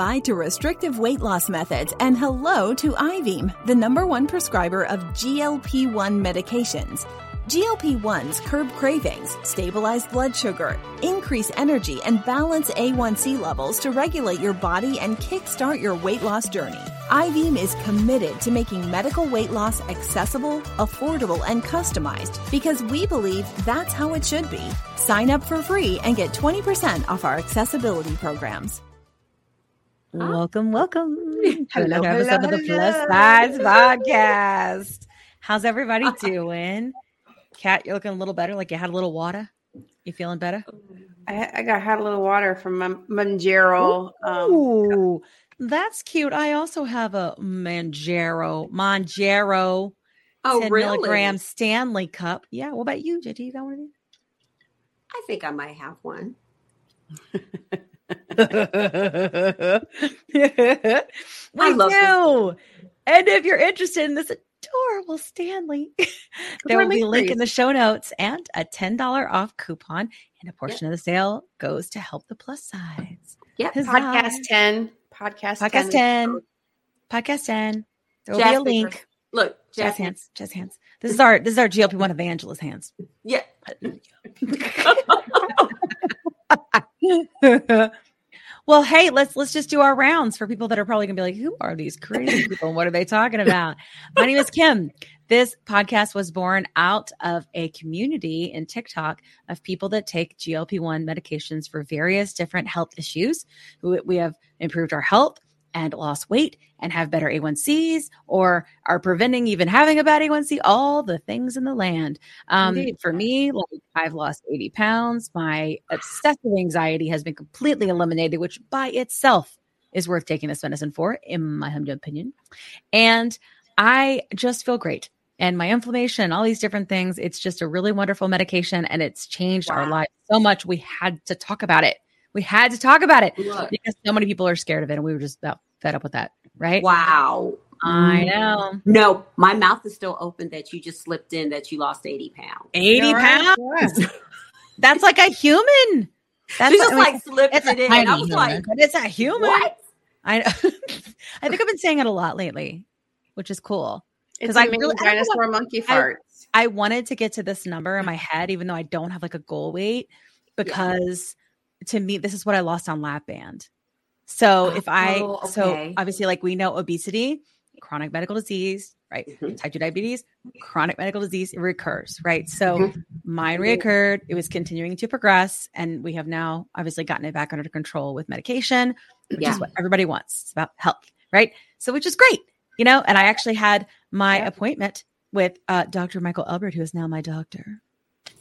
goodbye to restrictive weight loss methods and hello to Ivim, the number one prescriber of GLP 1 medications. GLP 1s curb cravings, stabilize blood sugar, increase energy, and balance A1C levels to regulate your body and kickstart your weight loss journey. Ivim is committed to making medical weight loss accessible, affordable, and customized because we believe that's how it should be. Sign up for free and get 20% off our accessibility programs. Welcome, welcome to another episode of the Plus Size Podcast. How's everybody doing? Kat, you're looking a little better. Like you had a little water. You feeling better? I, I got had a little water from my Mounjaro. Um, that's cute. I also have a Mounjaro, Mounjaro, Oh, 10 really? milligram Stanley cup. Yeah. What about you, JT? You got one of these? I think I might have one. we do. And if you're interested in this adorable Stanley, there will be a link in the show notes and a $10 off coupon. And a portion of the sale goes to help the plus size. Yep. Huzzah. podcast 10. Podcast, Podcast 10. Podcast 10. There will Jazz be a hands. link. Look, Jazz Jazz hands. Jazz hands. This is our this is our GLP one evangelist hands. Yeah. well, hey, let's let's just do our rounds for people that are probably gonna be like, who are these crazy people? What are they talking about? My name is Kim. This podcast was born out of a community in TikTok of people that take GLP 1 medications for various different health issues. We we have improved our health and lost weight and have better A1Cs or are preventing even having a bad A1C, all the things in the land. Um, Indeed. for me, like I've lost 80 pounds. My obsessive anxiety has been completely eliminated, which by itself is worth taking this medicine for, in my humble opinion. And I just feel great. And my inflammation, all these different things, it's just a really wonderful medication and it's changed our Wow. lives so much. We had to talk about it. We had to talk about it Look. because so many people are scared of it and we were just about fed up with that, right? Wow. I mm. know. No, my mouth is still open that you just slipped in that you lost 80 pounds. 80 You're right. pounds. That's like a human. That's She just I mean, like slipped it's a it in. tiny I was human, like, but it's a human. what? I. I think I've been saying it a lot lately, which is cool. It's 'Cause a I mini really- I don't know dinosaur monkey I- farts. I wanted to get to this number in my head, even though I don't have like a goal weight, because to me, this is what I lost on lap band. So if I, Oh, so obviously, like we know obesity, chronic medical disease, right? Mhm. Type 2 diabetes, chronic medical disease, it recurs, right? So Mhm. mine reoccurred. It was continuing to progress. And we have now obviously gotten it back under control with medication, which Yeah. is what everybody wants. It's about health, right? So, which is great, you know? And I actually had my Yeah. appointment with uh, Dr. Michael Albert, who is now my doctor.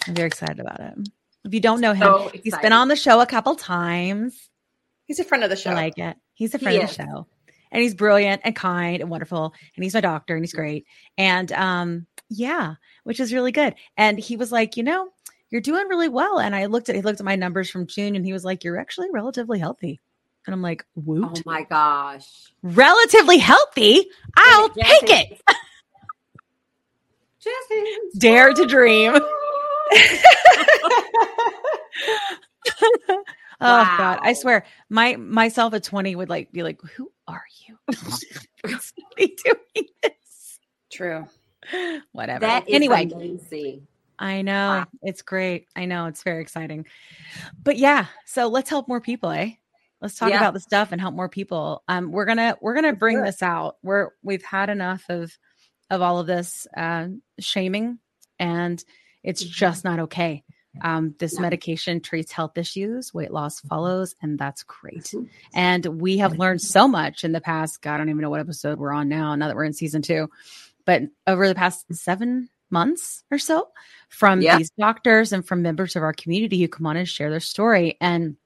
I'm very excited about it. If you don't know him, So he's been on the show a couple times. He's a friend of the show. I like it. He's a He friend of the show. And he's brilliant and kind and wonderful. And he's my doctor and he's great. And um, yeah, which is really good. And he was like, you know, you're doing really well. And I looked at he looked at my numbers from June and he was like, You're actually relatively healthy. And I'm like, Oh woot. my gosh. Relatively healthy. I'll Jazz take it. hands. Dare to dream. Oh God, I swear, my myself at 20 would like be like, Who are you? Doing this? True. Whatever. That is anyway, amazing. I know Wow. it's great. I know it's very exciting. But yeah, so let's help more people, eh? Let's talk Yeah. about the stuff and help more people. Um, we're gonna we're gonna bring this out. We're we've had enough of of all of this uh, shaming, and it's Mhm. just not okay. Um, this No. medication treats health issues, weight loss follows, and that's great. Mhm. And we have learned so much in the past. God, I don't even know what episode we're on now. Now that we're in season two, but over the past seven months or so, from Yeah. these doctors and from members of our community who come on and share their story. And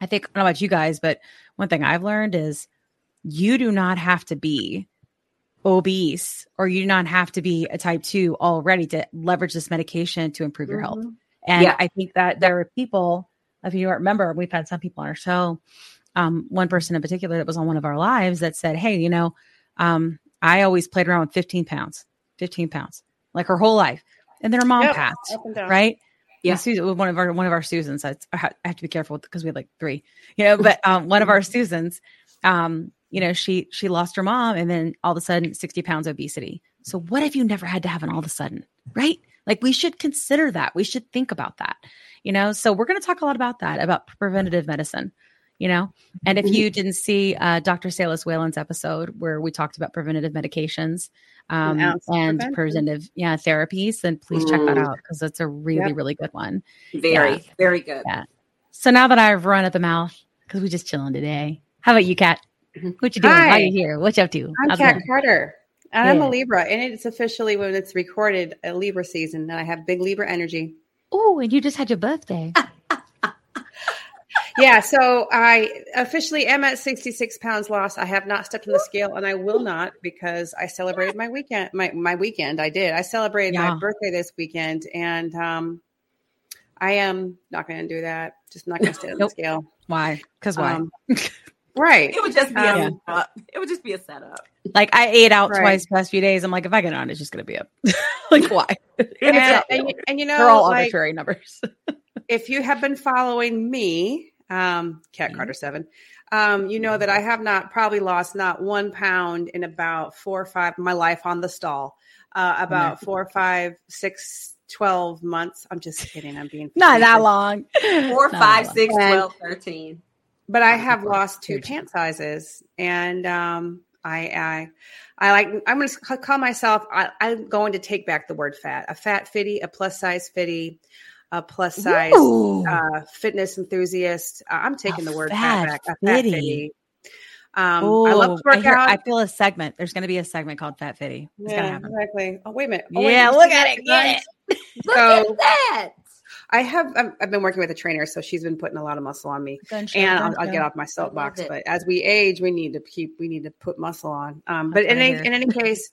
I think I don't know about you guys, but one thing I've learned is you do not have to be obese or you do not have to be a type two already to leverage this medication to improve your health. Mhm. And Yeah. I think that there are people, if you don't remember, we've had some people on our show. Um, one person in particular that was on one of our lives that said, Hey, you know, um, I always played around with 15 pounds, 15 pounds, like her whole life. And then her mom Yep, passed, Up and down. right? Yeah. Susan, one of our one of our Susans. I, I I have to be careful because we had like three, you know. But um, one of our Susans um, you know, she she lost her mom and then all of a sudden 60 pounds obesity. So what if you never had to have an all of a sudden, right? Like we should consider that. We should think about that. You know, so we're going to talk a lot about that, about preventative medicine you know and if you didn't see uh, dr salis whalen's episode where we talked about preventative medications um, An and prevention. preventative yeah therapies then please check that Mm. out because it's a really Yep. really good one Very, Yeah. very good. Yeah. so now that i've run at the mouth because we just chilling today how about you kat what you doing Hi. why you here what you up to I'm How's Kat going? Carter. And I'm a Libra, and it's officially when it's recorded a Libra season, and I have big Libra energy. oh and you just had your birthday Yeah, so I officially am at 66 pounds lost. I have not stepped on the scale, and I will not because I celebrated my weekend. My my weekend, I did. I celebrated Yeah. my birthday this weekend, and um, I am not going to do that. Just not going to stay on Nope. the scale. why because why Um, right. It would just be Um, a setup. It would just be a setup. like i ate out Right. twice the past few days i'm like if i get on it's just gonna be up like why And, And and, you- and you know, they're all like, arbitrary numbers if you have been following me, um, Kat Mhm. Carter seven, um, you know that I have not probably lost not one pound in about four or five my life on the stall. Uh, about four, five, six, twelve months. I'm just kidding. I'm being not that long Four, Not five, that long. six, 12, 13. But I have lost two pant sizes, and um, I, I, I like. I'm going to call myself. I, I'm going to take back the word fat. A fat fitty, a plus size fitty, a plus size uh, fitness enthusiast. Uh, I'm taking A the word fat fat back. A fat fitty. Um, I love Ooh, to work hear- out. I feel a segment. There's going to be a segment called Fat Fitty. It's going to yeah, happen. exactly. Oh wait a minute. Oh, wait, yeah, look at it. Get it. Look So- at that. I have. I've, I've been working with a trainer, so she's been putting a lot of muscle on me. Gun show, and I'll, I'll get off my soapbox. But as we age, we need to keep we need to put muscle on. Um, That's but in any, in any case,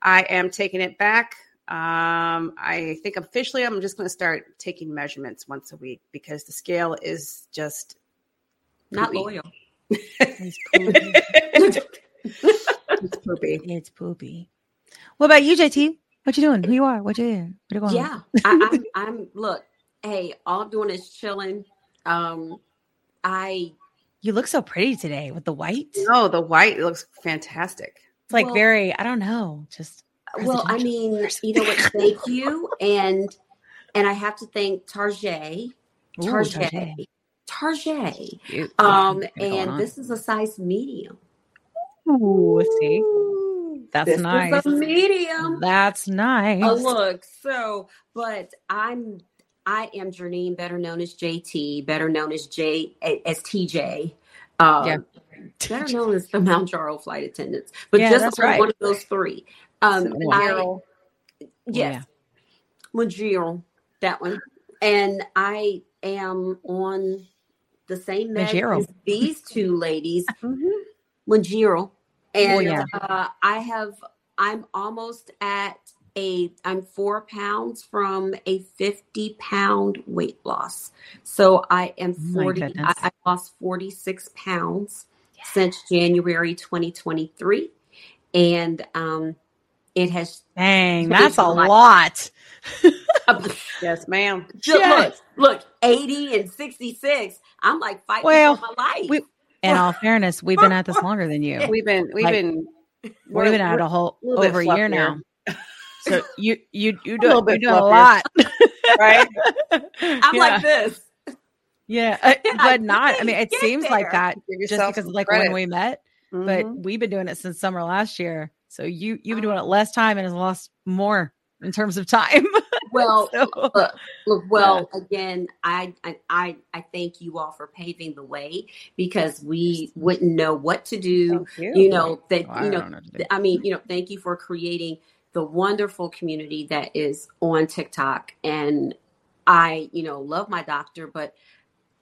I am taking it back. Um, I think officially, I'm just going to start taking measurements once a week because the scale is just Not poopy. loyal. It's poopy. It's poopy. it's poopy. What about you, JT? What you doing? Who you are? What you doing? What you going? Yeah. I, I'm, I'm, look, hey, all I'm doing is chilling. Um, I, You look so pretty today with the white. No, the white looks fantastic. It's like Well- very, I don't know, just well, I mean, you know what? Thank you. And, and I have to thank Tarjay. Ooh, Tarjay. Tarjay. Tarjay. Um, and this is a size medium. Ooh, see, that's This is nice. a medium. That's nice. Oh, look. So, but I'm, I am Jernine, better known as JT, better known as J, as TJ. Um, Yeah. Better known as the Mounjaro flight attendants, but Yeah, just right. one of those three. Um. I, yes, Mounjaro, that one, and I am on the same med Mounjaro. as these two ladies, Mhm. Mounjaro, and Oh, yeah. uh, I have. I'm almost at a. I'm four pounds from a 50 pound weight loss. So I am Oh 40. I, I lost 46 pounds since January 2023, and um, it has. Dang, that's a much. lot. Yes, ma'am. Look, Yes. look, 80 and 66. I'm like fighting Well, for my life. we- In all fairness, we've been at this longer than you. We've been we've Like, been We've been at a whole over a year now. Fluffier. So you you you do little you're bit a lot. right. I'm yeah. like this. yeah, uh, I but not. I mean, it get seems like there. that Give just because like credit. when we met. But Mhm. we've been doing it since summer last year. So you you've been doing it less time and has lost more in terms of time. Well, So- look, look, well, again, I, I, I, I thank you all for paving the way because we wouldn't know what to do. Thank You know that I you know. don't know what to do. I mean, you know, thank you for creating the wonderful community that is on TikTok. And I, you know, love my doctor, but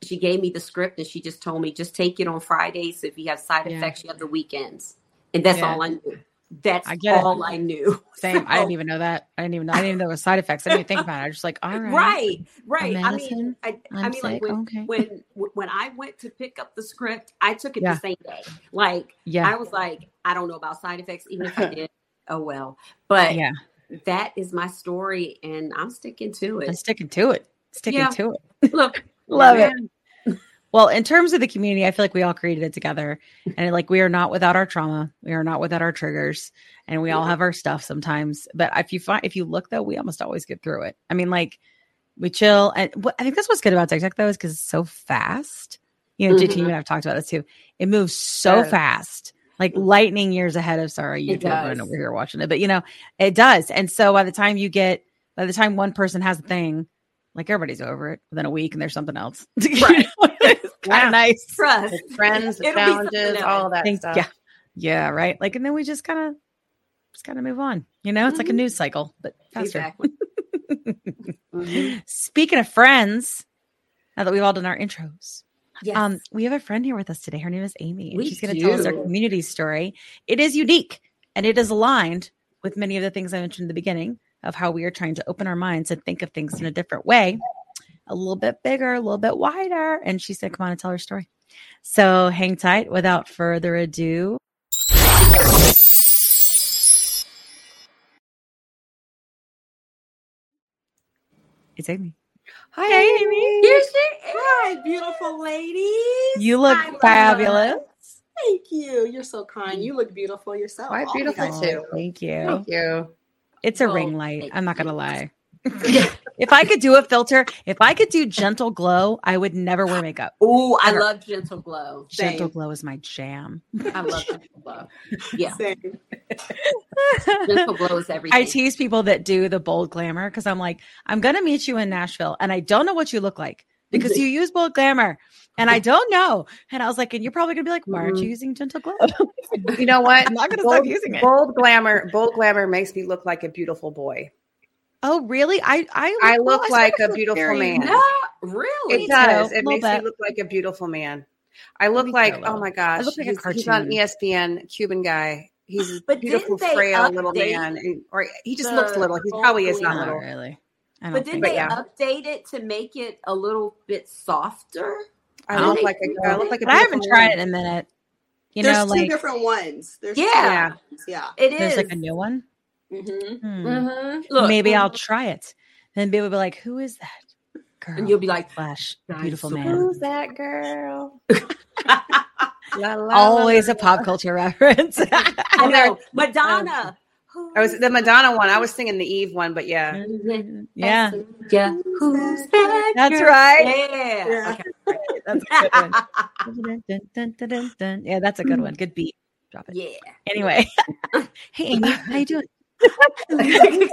she gave me the script and she just told me just take it on Fridays. If you have side Yeah. effects, you have the weekends, and that's Yeah. all I knew. That's I get it. all I knew. Same. I didn't even know that. I didn't even know. I didn't even know it was side effects. I didn't even think about it. I was just like, all right. right right i mean i, I mean like when, okay. when when i went to pick up the script i took it Yeah. the same day like Yeah. i was like i don't know about side effects even if i did oh well but yeah. that is my story and i'm sticking to it. I'm sticking to it. Sticking Yeah. to it. look Love it. Well, in terms of the community, I feel like we all created it together. And like we are not without our trauma. We are not without our triggers. And we all have our stuff sometimes. But if you find if you look though, we almost always get through it. I mean, like we chill. And what, I think that's what's good about TikTok though, is because it's so fast. You know, JT Mhm. and I've talked about this too. It moves so fast, like lightning years ahead of sorry, It YouTube and over here watching it. But you know, it does. And so by the time you get by the time one person has a thing, like everybody's over it within a week and there's something else. Right. it's kind Yeah. of nice. Trust. The trends, the It'll be something challenges, all that Think- stuff. yeah. Yeah, right. Like, and then we just kind of just kind of move on. You know, it's like a Mhm. news cycle, but faster. Exactly. Mhm. Speaking of friends, now that we've all done our intros, Yes. um, we have a friend here with us today. Her name is Amy, and We she's going to tell us our community story. It is unique and it is aligned with many of the things I mentioned in the beginning of how we are trying to open our minds and think of things in a different way, a little bit bigger, a little bit wider. And she said, "Come on and tell her story." So hang tight. Without further ado, it's Amy. Hi, Amy. Here she is. Hi, beautiful ladies. You look Hi, love. fabulous. Thank you. You're so kind. You look beautiful yourself. Quite oh, beautiful, of you. too. Thank you. Thank you. It's a Oh, ring light. I'm not gonna you. lie. if I could do a filter, if I could do gentle glow, I would never wear makeup. Oh, I love gentle glow. Same. Gentle glow is my jam. I love gentle glow. Yeah, Same. gentle glow is everything. I tease people that do the bold glamour because I'm like, I'm gonna meet you in Nashville and I don't know what you look like because you use bold glamour and I don't know. And I was like, and you're probably gonna be like, why aren't you Mhm. using gentle glow? You know what? I'm not gonna bold, stop using it. Bold glamour, bold glamour makes me look like a beautiful boy. Oh, really? I I I well, look oh, I like sort a beautiful very- man. No, really. It does. too, It little makes me look like a beautiful man. I oh, look Me like, oh my gosh, look like a he's, he's on cartoon. ESPN, Cuban guy. He's a But beautiful, frail little man, and, or he just looks little. He probably is not little. really. I don't But didn't But they yeah. update it to make it a little bit softer? I I look don't like a, I look like a but I haven't tried man. it in a minute. You There's know, two like different ones. There's two Yeah. ones. Yeah. It is. there's like a new one. Hmm Hmm. Mhm. Look, Maybe I'll mhm. try it. Then people will be like, "Who is that girl?" And you'll be like, "Flash, beautiful super." man." Who's that girl? La, la, Always la, a pop culture reference. I know Madonna. I was the Madonna one. I was singing the Eve one, but yeah. yeah, Yeah. Who's that? that's girl? right. Yeah. Yeah. Okay. That's a good one. Yeah, that's a good one. Good beat. Drop it. yeah. Anyway, hey Amy, how are you doing?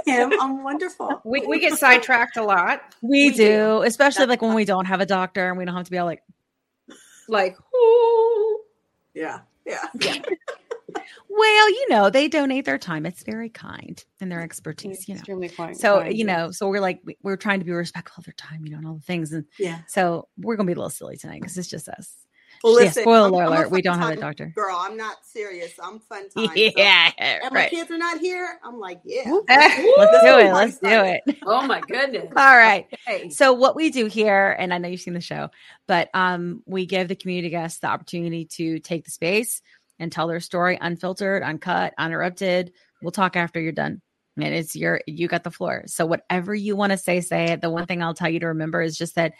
Kim, I'm wonderful. We, we get sidetracked a lot. We, We do, do. especially like when we don't have a doctor and we don't have to be all like, Like, ooh. Yeah. Yeah. well, you know, they donate their time. It's very kind and their expertise, you know. Extremely kind. So, kind, you yeah. know, so we're like, we- we're trying to be respectful of their time, you know, and all the things. And Yeah. so we're going to be a little silly tonight because it's just us. Well, yeah, listen, spoiler I'm- I'm alert. we don't have a doctor. Girl, I'm not serious. I'm fun time. so- Yeah, and my kids are not here. I'm like, yeah. Let's do it. Let's do it. Oh my goodness. All right. Okay. So what we do here, and I know you've seen the show, but um, we give the community guests the opportunity to take the space and tell their story unfiltered, uncut, uninterrupted. We'll talk after you're done. And it's your you got the floor. So whatever you want to say, say it. The one thing I'll tell you to remember is just that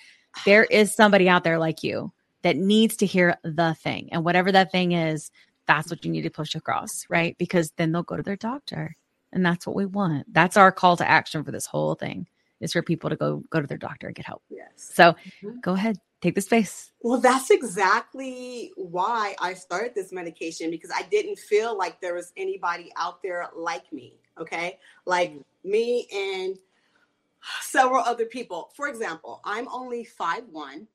there is somebody out there like you that needs to hear the thing. And whatever that thing is, that's what you need to push across, right? Because then they'll go to their doctor. And that's what we want. That's our call to action for this whole thing is for people to go go to their doctor and get help. Yes. So Mhm. go ahead, take the space. Well, that's exactly why I started this medication because I didn't feel like there was anybody out there like me. Okay. Like me and several other people. For example, I'm only five one.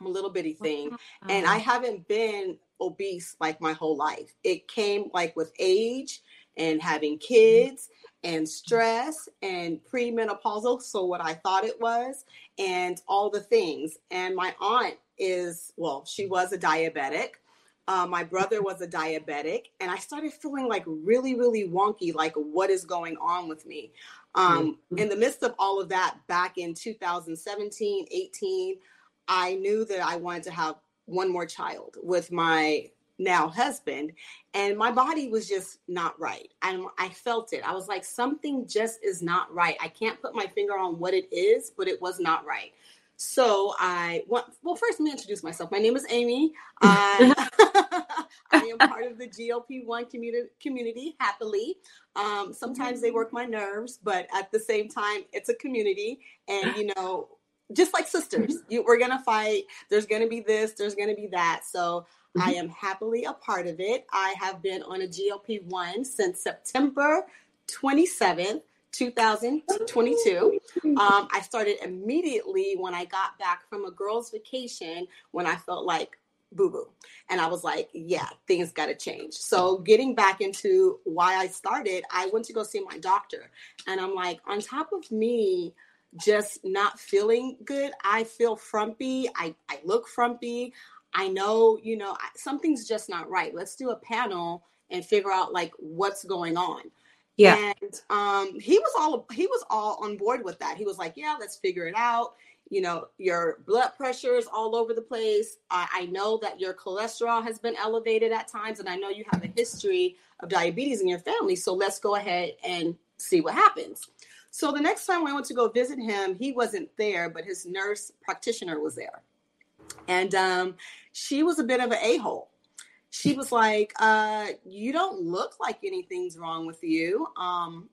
I'm a little bitty thing. and Uh-huh. I haven't been obese like my whole life. It came like with age and having kids and stress and premenopausal, so what I thought it was, and all the things. And my aunt is, well, she was a diabetic. Uh, my brother was a diabetic, and I started feeling like really, really wonky, like what is going on with me. Um, in the midst of all of that, back in 2017, 18, I knew that I wanted to have one more child with my now husband and my body was just not right and i felt it i was like something just is not right i can't put my finger on what it is but it was not right So I well, well first let me introduce myself. My name is Amy. I, I am part of the GLP one community community happily. Um, sometimes they work my nerves, but at the same time, it's a community, and you know, just like sisters, you, we're gonna fight. There's gonna be this. There's gonna be that. So I am happily a part of it. I have been on a GLP one since September 27th. 2022. Um, I started immediately when I got back from a girl's vacation when I felt like boo boo. And I was like, yeah, things got to change. So, getting back into why I started, I went to go see my doctor. And I'm like, on top of me just not feeling good, I feel frumpy. I, I look frumpy. I know, you know, something's just not right. Let's do a panel and figure out like what's going on. Yeah. And um, he was all he was all on board with that. He was like, "Yeah, let's figure it out." You know, your blood pressure is all over the place. I, I know that your cholesterol has been elevated at times, and I know you have a history of diabetes in your family. So let's go ahead and see what happens. So the next time I went to go visit him, he wasn't there, but his nurse practitioner was there, and um, she was a bit of an a hole she was like, uh, you don't look like anything's wrong with you. Um,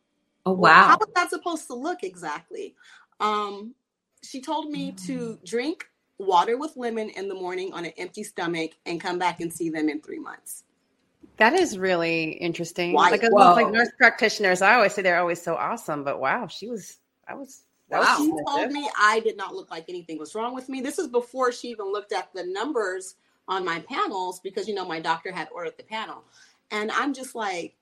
oh, wow. How was that supposed to look exactly? Um, she told me to drink water with lemon in the morning on an empty stomach and come back and see them in three months. That is really interesting. Why? Like, like nurse practitioners, I always say they're always so awesome, but wow, she was, I was, wow. She told me I did not look like anything was wrong with me. This is before she even looked at the numbers on my panels because you know my doctor had ordered the panel. And i'm just like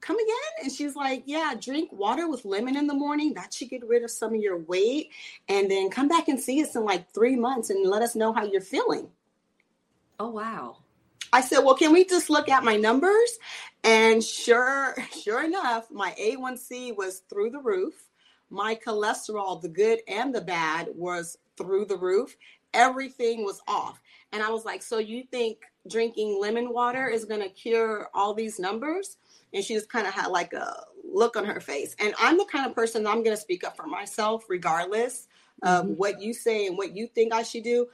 come again? And she's like yeah drink water with lemon in the morning. That should get rid of some of your weight. And then come back and see us in like three months and let us know how you're feeling. Oh wow I said, well, can we just look at my numbers? And sure, sure enough, my A1C was through the roof. My cholesterol, the good and the bad, was through the roof. Everything was off. And I was like, So you think drinking lemon water is going to cure all these numbers? And she just kind of had like a look on her face. And I'm the kind of person I'm going to speak up for myself, regardless of mm-hmm. what you say and what you think I should do.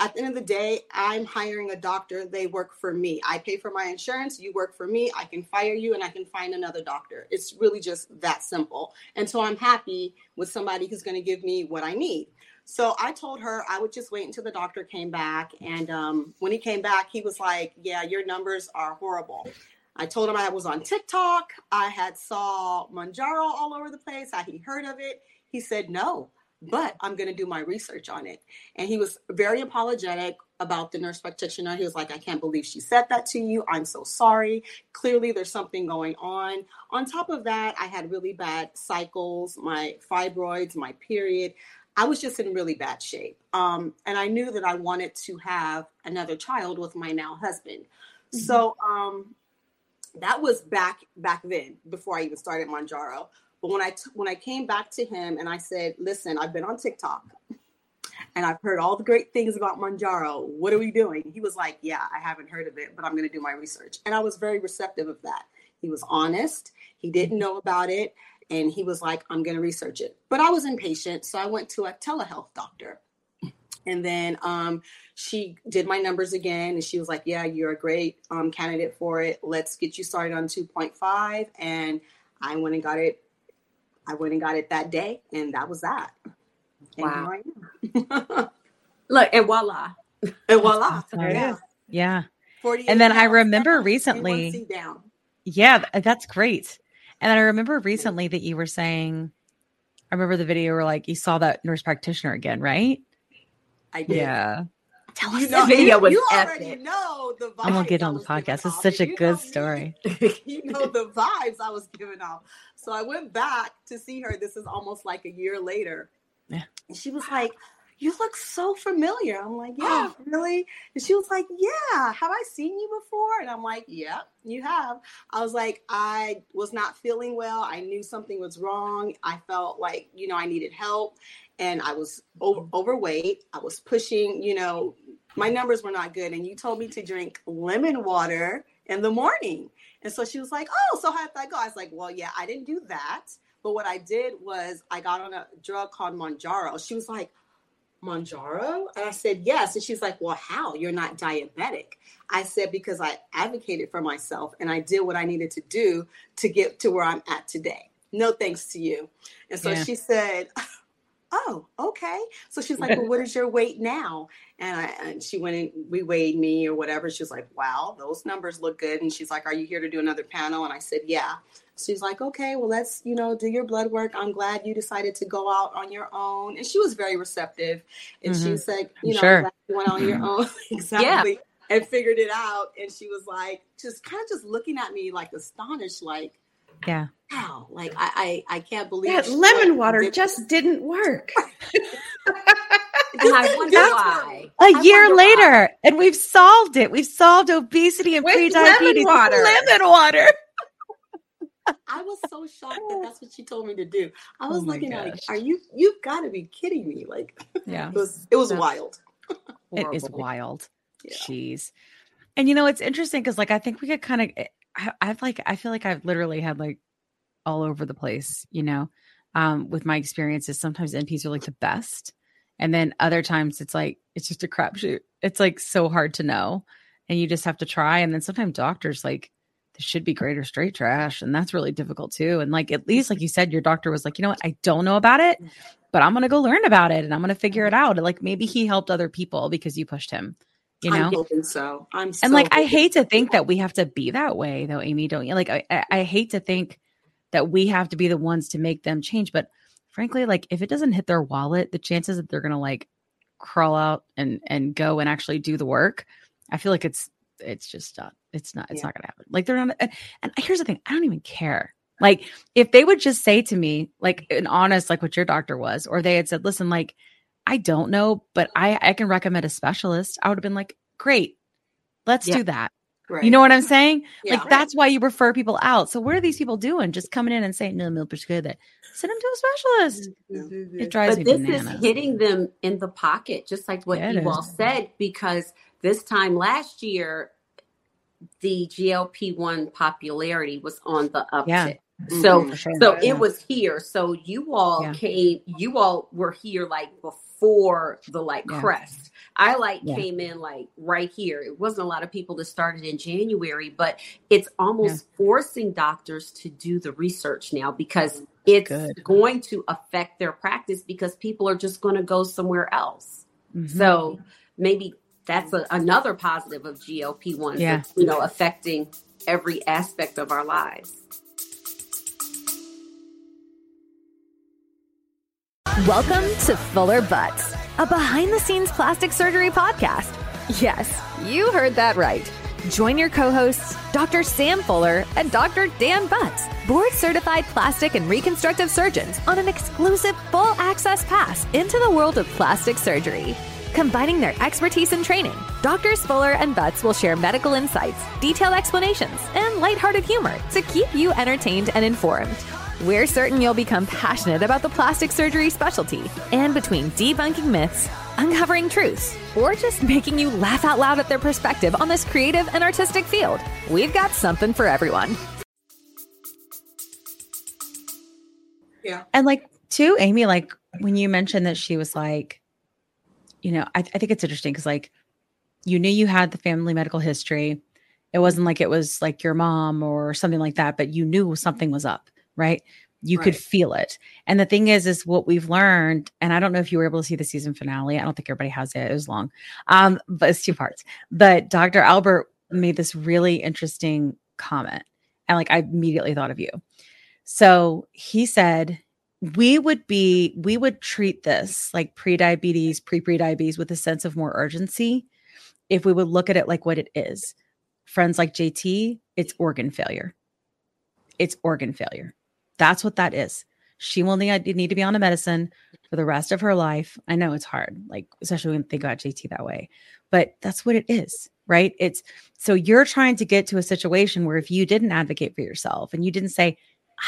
At the end of the day, I'm hiring a doctor. They work for me. I pay for my insurance. You work for me. I can fire you and I can find another doctor. It's really just that simple. And so I'm happy with somebody who's going to give me what I need. So I told her I would just wait until the doctor came back. And um, when he came back, he was like, Yeah, your numbers are horrible. I told him I was on TikTok. I had saw Mounjaro all over the place. I he heard of it. He said no, but I'm going to do my research on it. And he was very apologetic about the nurse practitioner. He was like, I can't believe she said that to you. I'm so sorry. Clearly, there's something going on. On top of that, I had really bad cycles, my fibroids, my period. I was just in really bad shape. Um, and I knew that I wanted to have another child with my now husband. Mm-hmm. So um, that was back back then, before I even started Mounjaro. But when I t- when I came back to him and I said, "Listen, I've been on TikTok and I've heard all the great things about Mounjaro. What are we doing?" He was like, "Yeah, I haven't heard of it, but I'm going to do my research." And I was very receptive of that. He was honest. He didn't know about it and he was like, I'm going to research it. But I was impatient. So I went to a telehealth doctor. And then um, she did my numbers again. And she was like, Yeah, you're a great um, candidate for it. Let's get you started on 2.5. And I went and got it. I went and got it that day. And that was that. Wow. Look, and voila. And voila. There yeah. Yeah. And then I remember recently. Yeah, uh, that's great. And I remember recently that you were saying, I remember the video where like you saw that nurse practitioner again, right? I did. Yeah. Tell us you know, the video was you epic. already know the vibes. I'm gonna get on the podcast. It's such a you good story. you know the vibes I was giving off. So I went back to see her. This is almost like a year later. Yeah. And she was like, you look so familiar. I'm like, yeah, really? And she was like, yeah, have I seen you before? And I'm like, yeah, you have. I was like, I was not feeling well. I knew something was wrong. I felt like, you know, I needed help and I was over- mm-hmm. overweight. I was pushing, you know, my numbers were not good. And you told me to drink lemon water in the morning. And so she was like, oh, so how did that go? I was like, well, yeah, I didn't do that. But what I did was I got on a drug called Mounjaro. She was like, Mounjaro? And I said, Yes. And she's like, Well, how? You're not diabetic. I said, Because I advocated for myself and I did what I needed to do to get to where I'm at today. No thanks to you. And so Yeah. she said, Oh, okay. So she's like, Well, what is your weight now? And I and she went and we weighed me or whatever. She's like, Wow, those numbers look good. And she's like, Are you here to do another panel? And I said, Yeah. She's like, okay, well, let's, you know, do your blood work. I'm glad you decided to go out on your own. And she was very receptive. And she Mhm. said, you know, Sure. You went on your own. exactly. And figured it out. And she was like, just kind of just looking at me like astonished, like, Yeah. wow, like I I, I can't believe That lemon water did- just didn't work. And I wonder why. A I year wonder why. later, and we've solved it. We've solved obesity and With prediabetes. lemon water. Lemon water. I was so shocked that that's what she told me to do. I oh was Oh my looking at, like, are you? You've got to be kidding me! Like, Yeah. it was it was That's wild. It is wild. Yeah. Jeez. And you know, it's interesting because like I think we could kind of I, I've like I feel like I've literally had like all over the place, you know, um, with my experiences. Sometimes NPs are like the best. And then other times it's like it's just a crapshoot. It's like so hard to know. And you just have to try. And then sometimes doctors like this should be great or straight trash. And that's really difficult too. And like at least like you said, your doctor was like, you know what, I don't know about it, but I'm gonna go learn about it and I'm gonna figure it out. And like maybe he helped other people because you pushed him, you know? I'm hoping so. I'm so and like i hate to think that we have to be that way though amy don't you like I, I I hate to think that we have to be the ones to make them change but frankly like if it doesn't hit their wallet the chances that they're gonna like crawl out and and go and actually do the work i feel like it's it's just not it's not it's Yeah. not gonna happen like they're not and, and here's the thing i don't even care like if they would just say to me like an honest like what your doctor was or they had said listen like i don't know but i i can recommend a specialist i would have been like great let's Yeah. do that Right. you know what I'm saying? Yeah. Like that's why you refer people out. So what are these people doing? Just coming in and saying, "No, milk is good." That send them to a specialist. Mm-hmm. It drives But me this bananas. is hitting them in the pocket, just like what Yeah, you all said, because this time last year, the GLP one popularity was on the uptick. Yeah. So Mhm. Sure. so Yeah. it was here. So you all Yeah. came, you all were here like before the like Yeah. crest. I like Yeah. came in like right here. It wasn't a lot of people that started in January, but it's almost forcing doctors to do the research now because it's Good. going to affect their practice because people are just going to go somewhere else. Mhm. So maybe that's a, another positive of GLP-1, Yeah. you know, affecting every aspect of our lives. Welcome to Fuller Butts, a behind the scenes plastic surgery podcast. Yes, you heard that right. Join your co hosts, Dr. Sam Fuller and Dr. Dan Butts, board certified plastic and reconstructive surgeons, on an exclusive full access pass into the world of plastic surgery. Combining their expertise and training, Doctors Fuller and Butts will share medical insights, detailed explanations, and lighthearted humor to keep you entertained and informed. We're certain you'll become passionate about the plastic surgery specialty, and between debunking myths, uncovering truths, or just making you laugh out loud at their perspective on this creative and artistic field, we've got something for everyone. Yeah. And like too, Amy, like when you mentioned that she was like, you know, I, I think it's interesting because like you knew you had the family medical history. It wasn't like it was like your mom or something like that, but you knew something was up, right? You could feel it. And the thing is, is what we've learned, and I don't know if you were able to see the season finale. I don't think everybody has it. It was long. Um, but it's two parts. But Dr. Albert made this really interesting comment. And like I immediately thought of you. So he said, we would be, we would treat this like pre-diabetes, pre-pre-diabetes with a sense of more urgency if we would look at it like what it is. Friends like JT, it's organ failure. It's organ failure. That's what that is. She will need, need to be on a medicine for the rest of her life. I know it's hard, like especially when they got JT that way, but that's what it is, right? It's so you're trying to get to a situation where if you didn't advocate for yourself and you didn't say,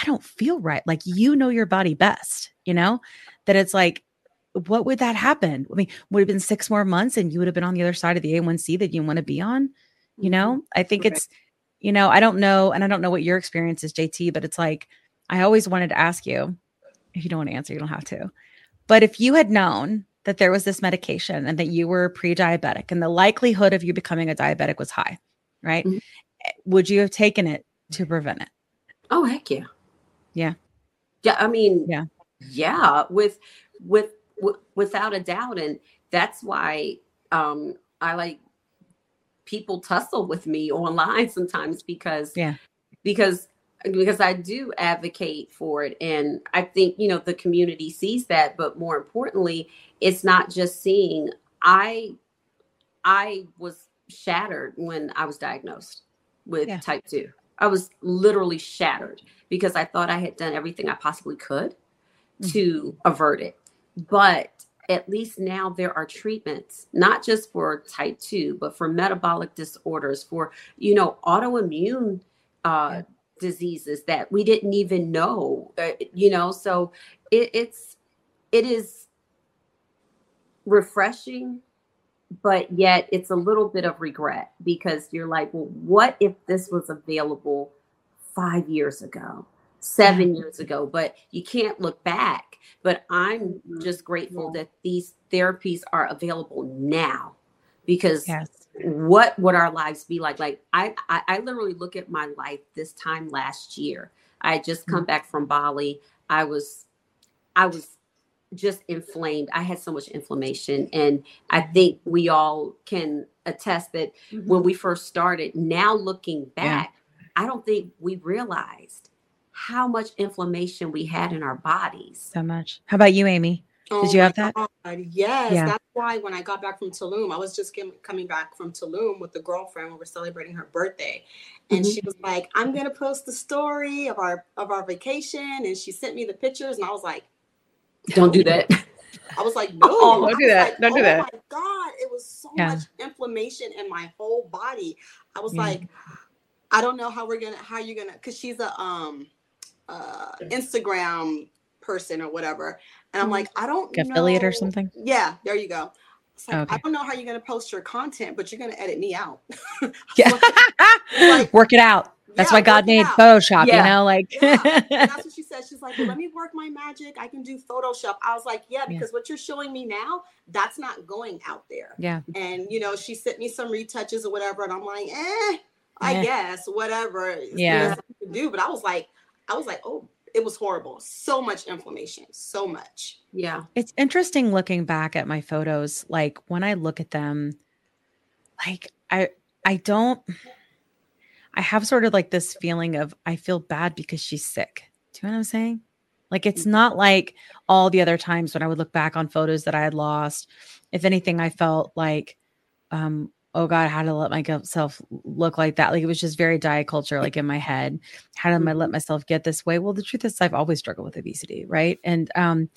I don't feel right, like you know your body best, you know, that it's like, what would that happen? I mean, would have been six more months and you would have been on the other side of the A1C that you want to be on, you know? Mm-hmm. I think Right. it's, you know, I don't know, and I don't know what your experience is, JT, but it's like, I always wanted to ask you, if you don't want to answer, you don't have to. But if you had known that there was this medication and that you were pre-diabetic and the likelihood of you becoming a diabetic was high, right? Mhm. Would you have taken it to prevent it? Oh heck yeah. Yeah. Yeah. I mean, Yeah. yeah, with with, with without a doubt. And that's why um I like people tussle with me online sometimes because Yeah. because because I do advocate for it and I think you know the community sees that but more importantly it's not just seeing. I I was shattered when I was diagnosed with Yeah. type 2 I was literally shattered because I thought I had done everything I possibly could to avert it. But at least now there are treatments not just for type 2 but for metabolic disorders for you know autoimmune uh diseases that we didn't even know uh, you know so it, it's it is refreshing but yet it's a little bit of regret because you're like well what if this was available five years ago seven years ago? But you can't look back. But i'm just grateful that these therapies are available now because Yes. what would our lives be like? Like I, I i literally look at my life this time last year. I had just come mm-hmm. back from bali. I was i was just inflamed. I had so much inflammation and i mm-hmm. think we all can attest that mm-hmm. when we first started now looking back i don't think we realized how much inflammation we had in our bodies. So much. How about you, Amy? Did you have that? God, Yes, Yeah. that's why when I got back from Tulum, I was just came, coming back from Tulum with the girlfriend. When We were celebrating her birthday, and Mm-hmm. she was like, "I'm gonna post the story of our of our vacation," and she sent me the pictures, and I was like, don't do that I was like, no, Oh, don't do that. like, Don't do oh that." my god, it was so Yeah. much inflammation in my whole body. I was Yeah. like, I don't know how we're gonna, how you're gonna, because she's a um, uh, Instagram person or whatever, and I'm like, I don't Like affiliate or something? Yeah, there you go. Like, Okay. I don't know how you're gonna post your content, but you're gonna edit me out. Yeah. Like- work it out. That's Yeah, why God made out. Photoshop, Yeah. you know, like Yeah, and that's what she said. She's like, well, let me work my magic. I can do Photoshop. I was like, yeah, because what you're showing me now, that's not going out there. yeah. And you know, she sent me some retouches or whatever, and I'm like, eh, I guess whatever. Yeah. I can do. But I was like, I was like, oh, it was horrible. So much inflammation. So much. yeah It's interesting looking back at my photos. Like when I look at them, like I I don't I have sort of like this feeling of I feel bad because she's sick. Do you know what I'm saying? Like it's not like all the other times when I would look back on photos that I had lost. If anything, I felt like, um, oh God, how to let myself look like that. Like it was just very diet culture, like in my head. How did I let mm-hmm. myself get this way? Well, the truth is I've always struggled with obesity, right? And um,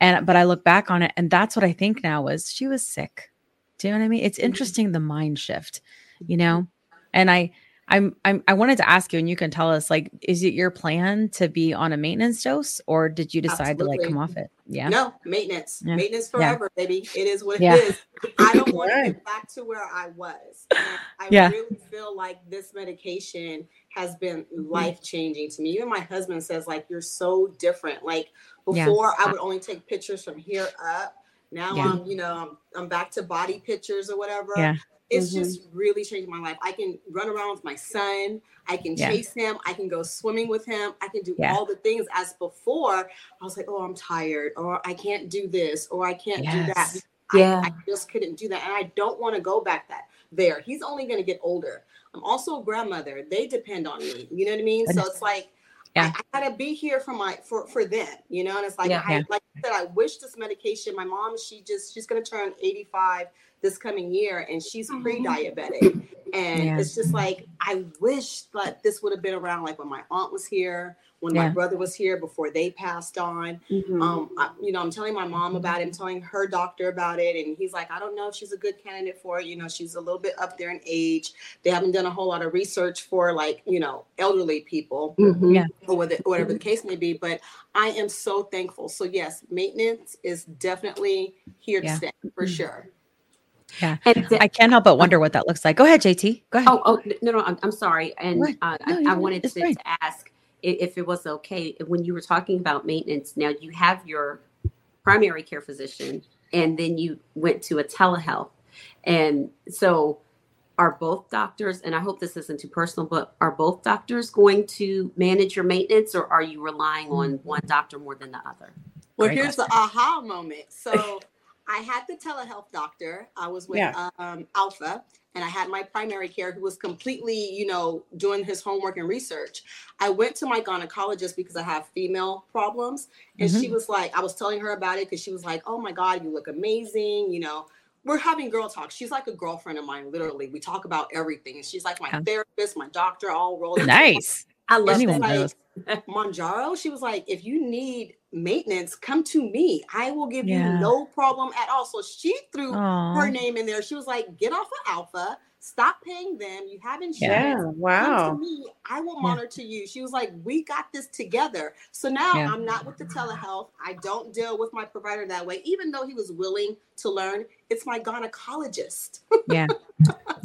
and but I look back on it, and that's what I think now was she was sick. Do you know what I mean? It's mm-hmm. interesting the mind shift, you know? Mm-hmm. And I I'm I'm I wanted to ask you, and you can tell us, like, is it your plan to be on a maintenance dose, or did you decide to like come off it? Yeah. No, maintenance. Yeah. Maintenance Yeah. forever, baby. It is what Yeah. it is. I don't want to get back to where I was. And I Yeah. really feel like this medication has been Mm-hmm. life changing to me. Even my husband says, like, you're so different. Like Yeah. before, I would only take pictures from here up. Now Yeah. I'm, you know, I'm, I'm back to body pictures or whatever. Yeah. It's Mhm. just really changed my life. I can run around with my son. I can Yeah. chase him. I can go swimming with him. I can do Yeah. all the things. As before, I was like, oh, I'm tired, or I can't do this, or I can't do that. Yes. I, Yeah. I just couldn't do that. And I don't want to go back that there. He's only going to get older. I'm also a grandmother. They depend on me. You know what I mean? So it's like, Yeah. I, I gotta be here for my for for them, you know. And it's like, Yeah. I, Yeah. like I said, I wish this medication. My mom, she just she's gonna turn 85 this coming year, and she's pre-diabetic. And Yeah. it's just like I wish that this would have been around, like when my aunt was here, when Yeah. my brother was here before they passed on. Mhm. Um, I, you know, I'm telling my mom about it. I'm telling her doctor about it, and he's like, I don't know if she's a good candidate for it. You know, she's a little bit up there in age. They haven't done a whole lot of research for like you know elderly people Mhm. Yeah. or whether, whatever the case may be. But I am so thankful. So yes, maintenance is definitely here to Yeah. stay for sure. And th- I can't help but wonder what that looks like. Go ahead, JT. Go ahead. Oh, oh no, no, I'm, I'm sorry. And uh, No, I, I wanted to, to ask if, if it was okay when you were talking about maintenance. Now you have your primary care physician and then you went to a telehealth. And so are both doctors, and I hope this isn't too personal, but are both doctors going to manage your maintenance or are you relying on one doctor more than the other? Well, Great here's the aha moment. So I had the telehealth doctor. I was with Yeah. um, Alpha, and I had my primary care who was completely, you know, doing his homework and research. I went to my gynecologist because I have female problems, and she was like, I was telling her about it because she was like, "Oh my God, you look amazing," you know. We're having girl talk. She's like a girlfriend of mine, literally. We talk about everything. And she's like my Yeah. therapist, my doctor, all rolled Nice. I love that. knows. Mounjaro, she was like, if you need maintenance, come to me. I will give Yeah. you no problem at all. So she threw Aw. her name in there. She was like, get off of Alpha, stop paying them. You have insurance. Yeah. Come Wow. to me. I will Yeah. monitor you. She was like, we got this together. So now Yeah. I'm not with the telehealth. I don't deal with my provider that way, even though he was willing to learn. It's my gynecologist. Yeah.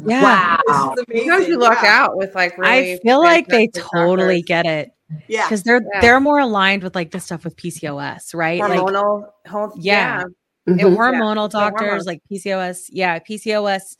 Yeah. Wow. This is Sometimes amazing. you luck Yeah. out with like really I feel like they totally doctors. get it Yeah. because they're Yeah. they're more aligned with like the stuff with PCOS, right? Like hormonal. Yeah. yeah. the Mhm. hormonal the doctors hormones. like PCOS, yeah, PCOS,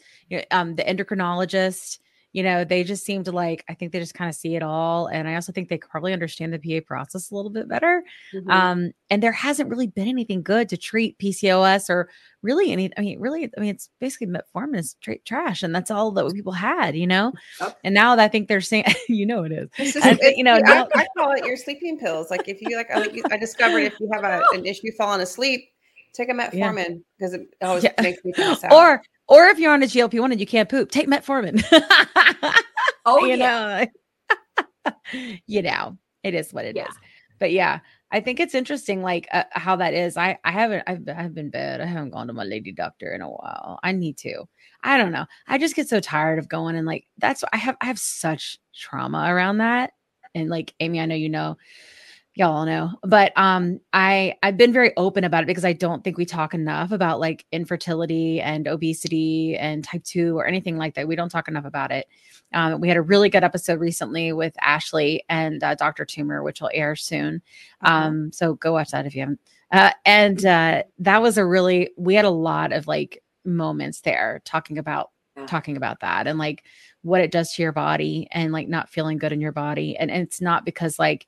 um, the endocrinologist, you know, they just seem to like, I think they just kind of see it all. And I also think they probably understand the PA process a little bit better. Mhm. Um, and there hasn't really been anything good to treat PCOS or really any, I mean, really, I mean, it's basically metformin is straight trash. And that's all that people had, you know? Yep. And now I think they're saying, you know, it is. Just, I think, you know, I, now- I call it your sleeping pills. Like if you like, I, I discovered if you have a, an issue falling asleep, take a metformin because it always Yeah. makes me pass out. Or, or if you're on a GLP one and you can't poop, take metformin. Oh, you yeah. know you know it is what it is. Yeah. but yeah i think it's interesting like uh, how that is i i haven't I've, I've been bad i haven't gone to my lady doctor in a while i need to i don't know i just get so tired of going and like that's i have i have such trauma around that and like amy i know you know y'all all know. But um i i've been very open about it because i don't think we talk enough about like infertility and obesity and type 2 or anything like that. We don't talk enough about it. Um, we had a really good episode recently with ashley and uh, dr tumor which will air soon. Um so go watch that if you haven't. Uh, and uh that was a really we had a lot of like moments there talking about talking about that and like what it does to your body and like not feeling good in your body. And, and it's not because like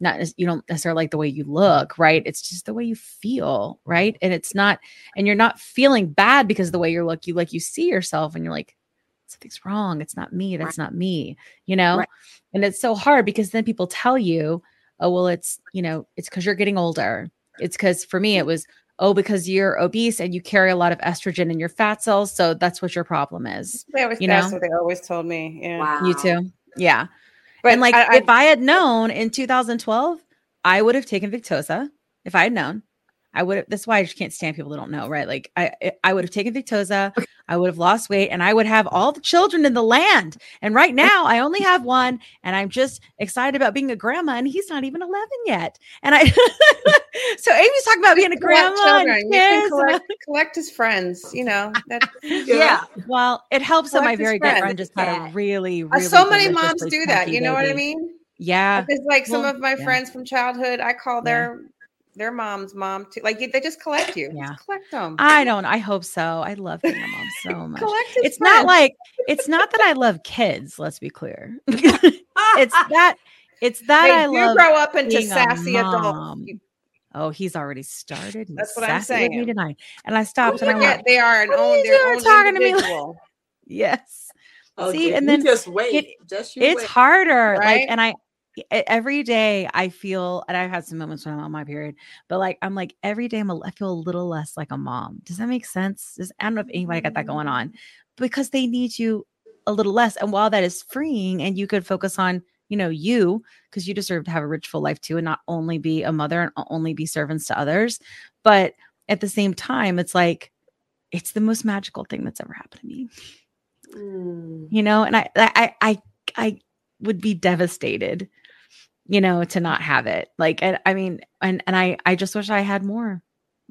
not nec- you don't necessarily like the way you look right? It's just the way you feel right? And it's not and you're not feeling bad because of the way you look. You like you see yourself and you're like something's wrong. It's not me. That's not me you know? Right. and it's so hard because then people tell you oh well it's you know it's because you're getting older. It's because for me it was oh because you're obese and you carry a lot of estrogen in your fat cells so that's what your problem is they always, you that's what they always told me. Yeah. Wow. you too? Yeah But and like I, I, if i had known in 2012 i would have taken victoza if i had known i would have that's why i just can't stand people that don't know right like i i would have taken victoza i would have lost weight and i would have all the children in the land and right now i only have one and i'm just excited about being a grandma and he's not even 11 yet and i so amy's talking about being a collect grandma and children. You can kids, collect, collect his friends. You know, that, Yeah. well, it helps that my Collect very good friend just had Yeah. a really, Uh, really so many moms do that. You know what I mean? Yeah. Because like some of my yeah. friends from childhood, I call Yeah. Their their mom's mom too. Like they just collect you. Yeah. Just collect them. I don't. I hope so. I love being a mom so much. collect his It's not like it's not that I love kids. Let's be clear. it's that. It's that they I do love. grow up into sassy adults. mom. Oh, he's already started. That's what I'm saying. with me tonight, and I stopped and I went, they are an What own you their doing own talking to me like- "Yes." Oh, See, dude, and you then just wait. it- just you it's wait. harder like Right? and i every day i feel and i've had some moments when i'm on my period but like i'm like every day I'm a, i feel a little less like a mom. Does that make sense? Does, i don't know if anybody got that going on because they need you a little less and while that is freeing and you could focus on you know you because you deserve to have a rich full life too and not only be a mother and only be servants to others but at the same time it's like it's the most magical thing that's ever happened to me. Mm. you know and i i i i would be devastated you know to not have it like and, i mean and and i i just wish i had more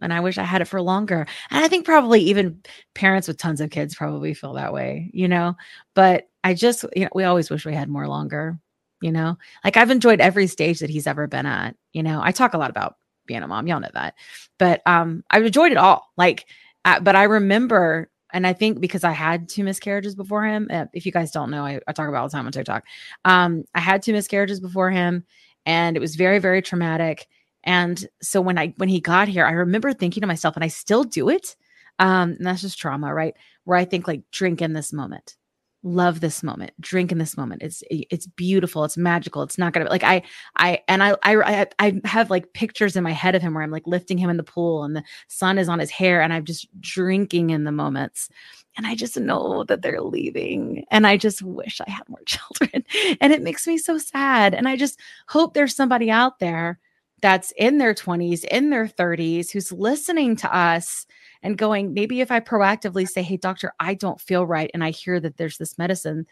and i wish i had it for longer and i think probably even parents with tons of kids probably feel that way you know but i just you know we always wish we had more longer you know like i've enjoyed every stage that he's ever been at you know i talk a lot about being a mom. Y'all know that. But um, I've enjoyed it all. Like, uh, but I remember, and I think because I had two miscarriages before him. Uh, if you guys don't know, I, I talk about all the time on TikTok. Um, I had two miscarriages before him, and it was very, very traumatic. And so when I when he got here, I remember thinking to myself, and I still do it. Um, and that's just trauma, right? Where I think like drink in this moment love this moment drink in this moment. It's it's beautiful. It's magical. It's not gonna be like i i and I, I i have like pictures in my head of him where i'm like lifting him in the pool and the sun is on his hair and i'm just drinking in the moments. And i just know that they're leaving. And i just wish i had more children. And it makes me so sad. And i just hope there's somebody out there that's in their 20s in their 30s who's listening to us and going, maybe if I proactively say, Hey, doctor, I don't feel right. And I hear that there's this medicine,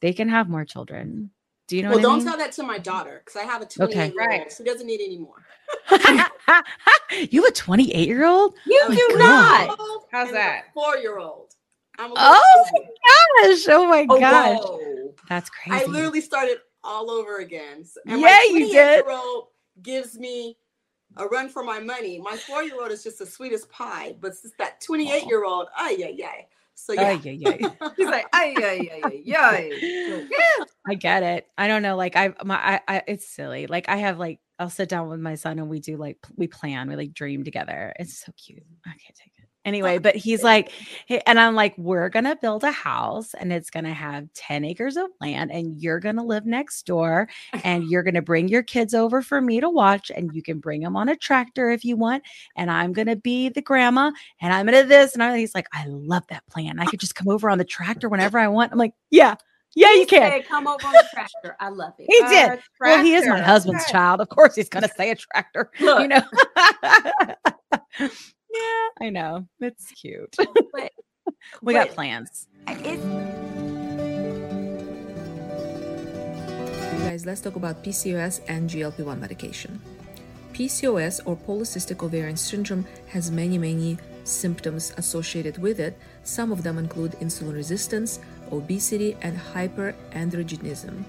they can have more children. Do you know? Well, don't I mean? tell that to my daughter because I have a 28 okay. year old. She doesn't need any more. you have a 28 year old? You oh do not. How's that? Four year old. Oh my gosh. Oh my oh, gosh. Whoa. That's crazy. I literally started all over again. And yeah, you did. Gives me a run for my money. My four year old is just the sweetest pie, but it's that 28 year old, ay, yeah, yeah. So yeah. Ay, yeah, ay. He's like, ay, ay, ay, ay, ay. I get it. I don't know. Like I, my, I, I, it's silly. Like I have like, I'll sit down with my son and we do like, we plan, we like dream together. It's so cute. I can't take it anyway but he's like and i'm like we're gonna build a house and it's gonna have 10 acres of land and you're gonna live next door and you're gonna bring your kids over for me to watch and you can bring them on a tractor if you want and i'm gonna be the grandma and i'm gonna this and I, he's like i love that plan i could just come over on the tractor whenever i want i'm like yeah yeah, you can. Come over on the tractor. I love it. He did. Uh, well, he is my husband's child. Of course, he's going to say a tractor. Look. You know. Yeah, I know. It's cute. But, we but got plans. It's- guys, let's talk about PCOS and GLP 1 medication. PCOS or polycystic ovarian syndrome has many, many symptoms associated with it. Some of them include insulin resistance, obesity, and hyperandrogenism.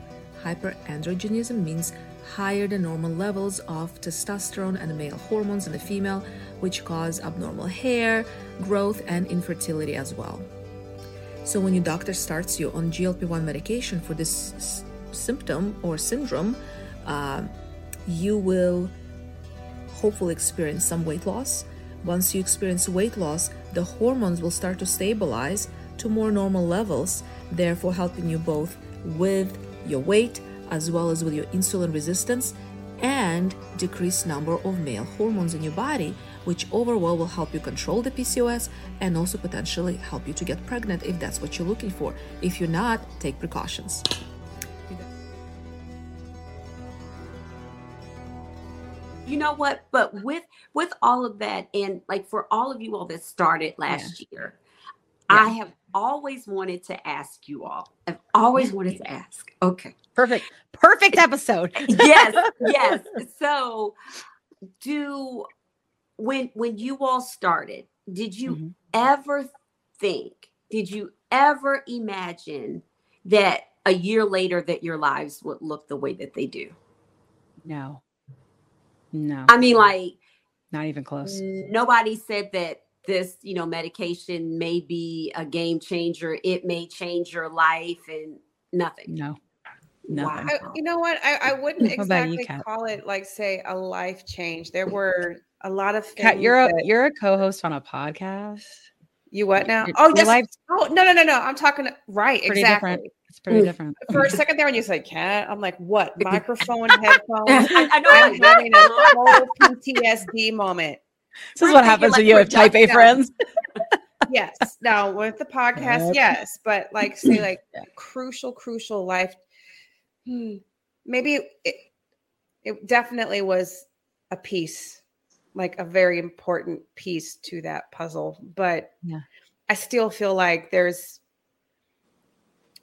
Hyperandrogenism means higher than normal levels of testosterone and male hormones in the female, which cause abnormal hair, growth, and infertility as well. So, when your doctor starts you on GLP 1 medication for this s- symptom or syndrome, uh, you will hopefully experience some weight loss. Once you experience weight loss, the hormones will start to stabilize to more normal levels, therefore, helping you both with your weight as well as with your insulin resistance and decreased number of male hormones in your body, which overall will help you control the PCOS and also potentially help you to get pregnant if that's what you're looking for. If you're not, take precautions. You know what? But with with all of that, and like for all of you all that started last yeah. year, yeah. I have always wanted to ask you all. I've always wanted to ask. Okay. Perfect. Perfect episode. yes. Yes. So do when when you all started, did you mm-hmm. ever think, did you ever imagine that a year later that your lives would look the way that they do? No. No. I mean like not even close. Nobody said that this you know medication may be a game changer it may change your life and nothing no Nothing. I, you know what? I, I wouldn't exactly you, call it like say a life change. There were a lot of things. Kat, you're a that, you're a co-host on a podcast. You what now? Your, oh, yes. Life, oh no no no no! I'm talking right exactly. Different. It's pretty different. For a second there, when you said cat, I'm like, what? Microphone, headphones. I, I know. I'm having a whole PTSD moment. This is what happens when you have type A friends. yes. Now with the podcast, yes, but like say like yeah. crucial, crucial life. Hmm, maybe it, it definitely was a piece, like a very important piece to that puzzle. But yeah. I still feel like there's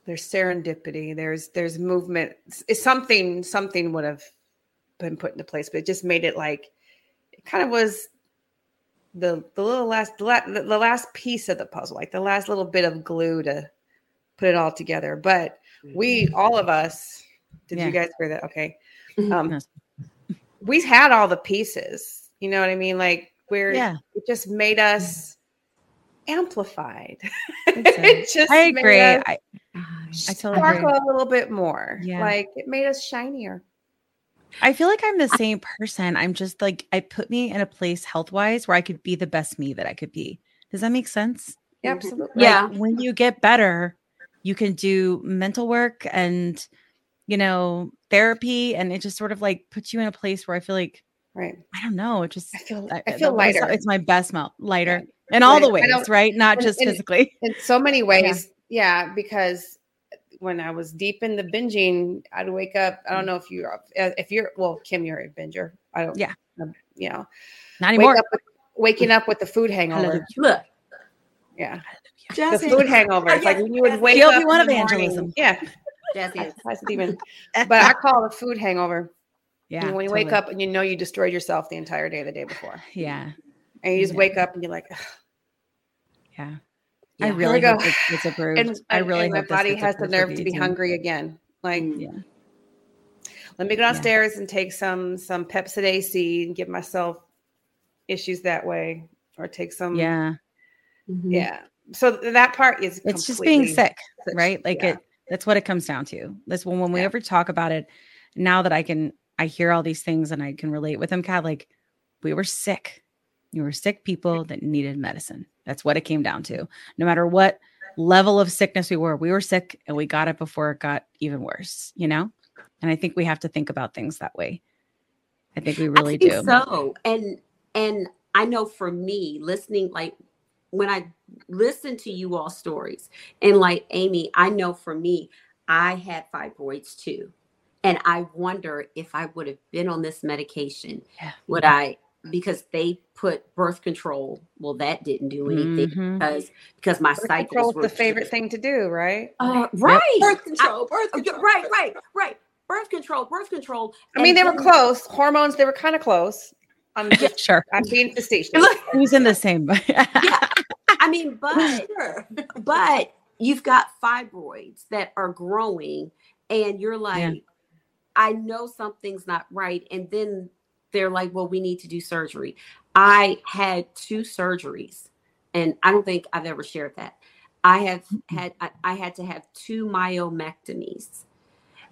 there's serendipity. There's there's movement. It's something something would have been put into place, but it just made it like it kind of was the the little last the, the last piece of the puzzle, like the last little bit of glue to put it all together. But we, mm-hmm. all of us, did yeah. you guys hear that? Okay. Um, we had all the pieces. You know what I mean? Like we're Yeah. it just made us amplified. It just I made agree. us I, I totally agree. sparkle a little bit more. Yeah. Like it made us shinier. I feel like I'm the same person. I'm just like I put me in a place health wise where I could be the best me that I could be. Does that make sense? Absolutely. Like, Yeah. when you get better, you can do mental work and you know therapy, and it just sort of like puts you in a place where I feel like Right. I don't know. It just I feel I, I feel my- lighter. It's my best melt, lighter in all the ways, right? Not just and- physically. in so many ways yeah. because when i was deep in the binging i'd wake up i don't mm. know if you're if you're well kim you're a binger i don't Yeah. you know Not wake anymore. up with, waking up with the food hangover Look, yeah the food hangover it's like when you would wake GLP-1 up in the morning- evangelism. yeah Jazz I, hands. I even but i call it a food hangover Yeah. when you wake up and you know you destroyed yourself the entire day the day before Yeah. and you just Yeah. wake up and you're like "Ugh." Yeah. Yeah. I really go. hope this gets approved. and, I really and my hope this body gets has the nerve to be VD. hungry again like Yeah. let me go Yeah. downstairs and take some some Pepcid AC and give myself issues that way, or take some Yeah. Mhm. yeah. So that part is It's just being sick, such- right? Like yeah. it that's what it comes down to. That's when when we ever talk about it, now that I can I hear all these things and I can relate with them, Kat, like we were sick. You were sick people that needed medicine. That's what it came down to. No matter what level of sickness we were, we were sick and we got it before it got even worse, you know? And I think we have to think about things that way. I think we really I think do. So, and and I know for me, listening, like when I listen to you all stories, and like Amy, I know for me, I had fibroids too, and I wonder if I would have been on this medication, Yeah. would I? Because they put birth control. Well, that didn't do anything Mhm. because because my Birth cycles were the favorite thing to do, right? Uh, right, Birth control, birth control. right, right, right. Birth control, birth control. I mean, they were close. Hormones, they were kind of close. I'm Yeah, just, sure. I'm being facetious. Who's in the same? yeah. I mean, but Sure. but you've got fibroids that are growing and you're like i know something's not right and then they're like well we need to do surgery i had two surgeries and i don't think i've ever shared that i have had i, I had to have two myomectomies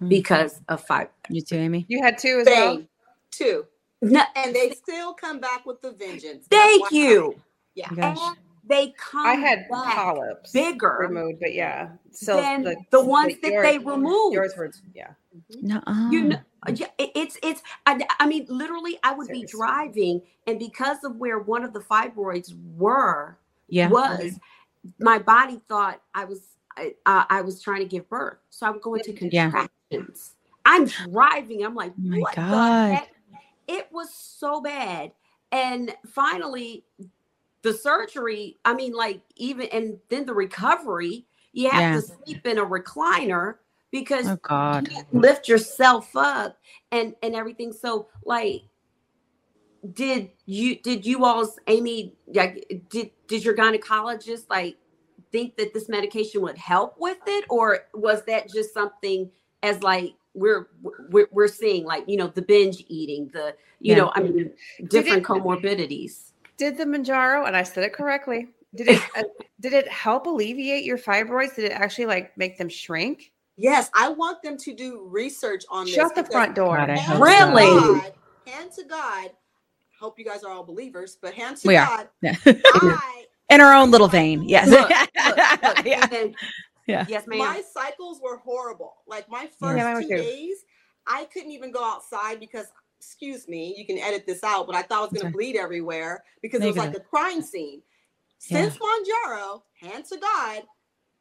Mm. because of five. you too, Amy? You had two as well. Two. no, And they still come back with the vengeance. thank FYI. you Yeah. Gosh. And they come I had back polyps bigger removed, but yeah, so than the ones that yours- they removed. Yours were yeah. No. you know yeah, it's it's I, I mean literally i would be driving and because of where one of the fibroids were yeah. was my body thought i was I, uh, I was trying to give birth so i would go into Yeah. contractions i'm driving i'm like Oh my what God. the heck it was so bad and finally the surgery i mean like even and then the recovery you have Yeah. to sleep in a recliner because Oh God. can't lift yourself up and and everything so like did you did you all's amy like did did your gynecologist like think that this medication would help with it or was that just something as like we're we're, we're seeing like you know the binge eating the you Yeah. know i mean different comorbidities Did the Mounjaro, and I said it correctly. Did it uh, did it help alleviate your fibroids? Did it actually like make them shrink? Yes, I want them to do research on this. Shut the front door. God, I hand hope to so. Really? God- hand to God. Hope you guys are all believers, but hand to We are. God. Yeah. I In our own little vein. Yes. Look, look, look, yeah. then- Yeah. yes ma'am my cycles were horrible. Like my first Yeah, two days, I couldn't even go outside because, excuse me, you can edit this out, but I thought I was going to bleed everywhere because it was like a crime scene. Yeah. Since Mounjaro, hands to God,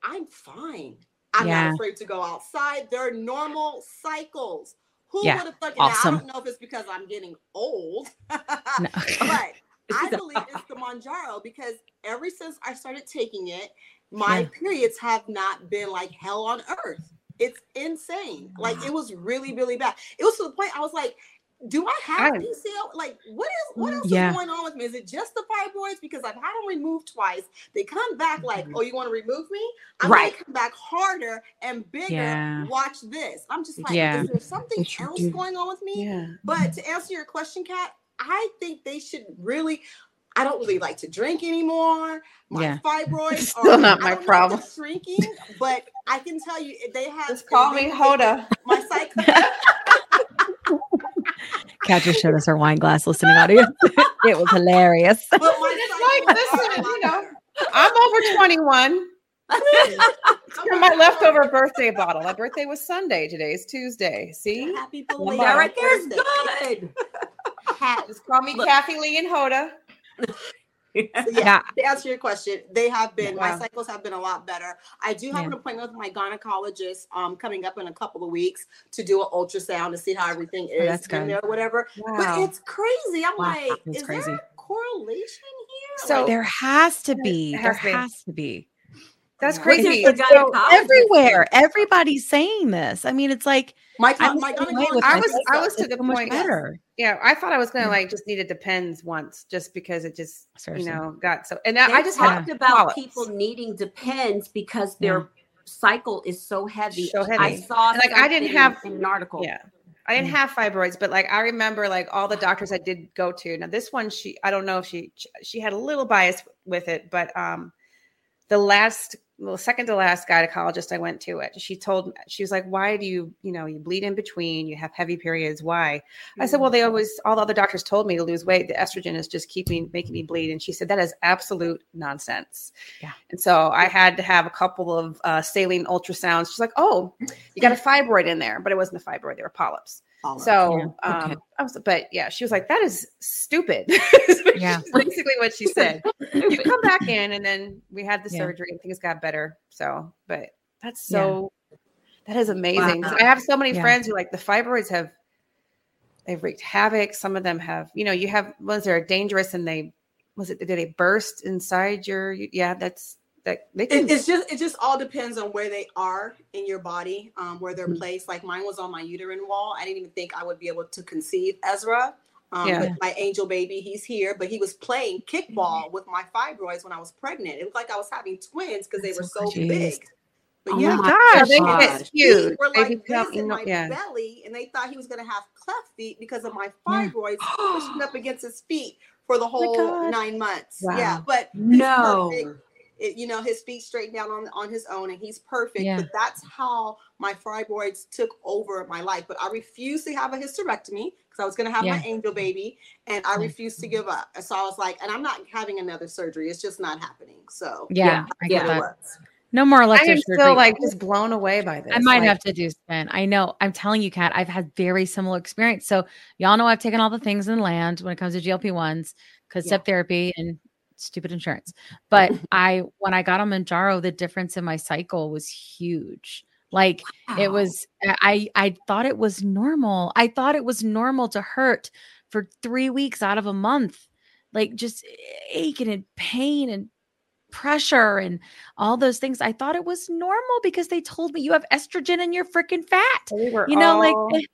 I'm fine. I'm Yeah. not afraid to go outside. They're normal cycles. Who Yeah, would have thought? awesome. Now, I don't know if it's because I'm getting old, but I believe it's the Mounjaro because ever since I started taking it, my Yeah. periods have not been like hell on earth. It's insane. Like it was really, really bad. It was to the point I was like, do I have I- PCO? Like, what is what mm, else Yeah. is going on with me? Is it just the fibroids? Because I've had them removed twice. They come back like, mm-hmm. oh, you want to remove me? I'm Right. gonna come back harder and bigger. Yeah. Watch this. I'm just like, Yeah. is there something else do. going on with me? Yeah. But to answer your question, Kat, I think they should really. I don't really like to drink anymore. My Yeah. fibroids Still are not my don't know if problem. shrinking, but I can tell you they have. Just call me Hoda. My cycle. Kat just showed us her wine glass listening audience. it was hilarious. But my It's like, cycles are listen, you know. I'm over 21. From my leftover birthday bottle. My birthday was Sunday. Today is Tuesday. See? Happy Come belated on. Right there is good. Just call me Look. Kathie Lee and Hoda. So, yeah, Yeah. to answer your question, they have been my cycles have been a lot better. I do have Yeah. an appointment with my gynecologist um coming up in a couple of weeks to do an ultrasound to see how everything is Oh, that's in good. there, whatever. Wow. But it's crazy. I'm Wow, like, it's is crazy. there a correlation here? So- Like, There has to be. It There has to be. has to be. That's crazy. Which It's so- Everywhere. Everybody's saying this. I mean, it's like my I'm my the same way gynecologist. with I was- I was to It's the so much point- better. yeah, I thought I was gonna like just need it depends once, just because it just Seriously. you know got so. And now They I just had talked about polyps. people needing depends because their cycle is so heavy. So heavy. I saw And, like, I didn't have- an article. Yeah. I didn't have fibroids, but like I remember like all the doctors I did go to. Now this one she I don't know if she she had a little bias with it, but um the last well second to last gynecologist I went to it, she told me she was like, Why do you, you know, you bleed in between, you have heavy periods, why? I said, Well, they always all the other doctors told me to lose weight. The estrogen is just keeping making me bleed. And she said, That is absolute nonsense. Yeah. And so I had to have a couple of uh, saline ultrasounds. She's like, Oh, you got a fibroid in there, but it wasn't a fibroid, they were polyps. Polyps. So, Yeah, okay. um, I was, but yeah, she was like, "That is stupid." Yeah. basically what she said. You come back in, and then we had the Yeah. surgery, and things got better. So, but that's so that is amazing. 'Cause I have so many Yeah. friends who like the fibroids have they've wreaked havoc. Some of them have, you know, you have ones that are dangerous, and they was it did they burst inside your? Yeah, that's that they can. It, it's just it just all depends on where they are in your body, um, where they're placed. Like mine was on my uterine wall. I didn't even think I would be able to conceive Ezra. Um, Yeah. my angel baby, he's here, but he was playing Mm-hmm. kickball with my fibroids when I was pregnant. It looked like I was having twins because they were so crazy. big. But Oh yeah, my gosh, they get huge. were like this in my yeah. belly, and they thought he was going to have cleft feet because of my fibroids pushing up against his feet for the whole God. nine months. Wow. Yeah, but No. perfect. It, you know, his feet straightened down on on his own, and he's perfect. Yeah. But that's how my fibroids took over my life. But I refused to have a hysterectomy because I was going to have my angel baby, and I refused to give up. So I was like, and I'm not having another surgery. It's just not happening. So Yeah, I get yeah. that. was. No more I elective am surgery. still like just blown away by this. I might Like, have to do spin. I know. I'm telling you, Kat, I've had very similar experience. So y'all know I've taken all the things in land when it comes to GLP ones because Yeah. step therapy and stupid insurance. But I, when I got on Mounjaro, the difference in my cycle was huge. Like it was, I, I thought it was normal. I thought it was normal to hurt for three weeks out of a month, like just aching and pain and pressure and all those things. I thought it was normal because they told me you have estrogen in your freaking fat. we You know, all- like,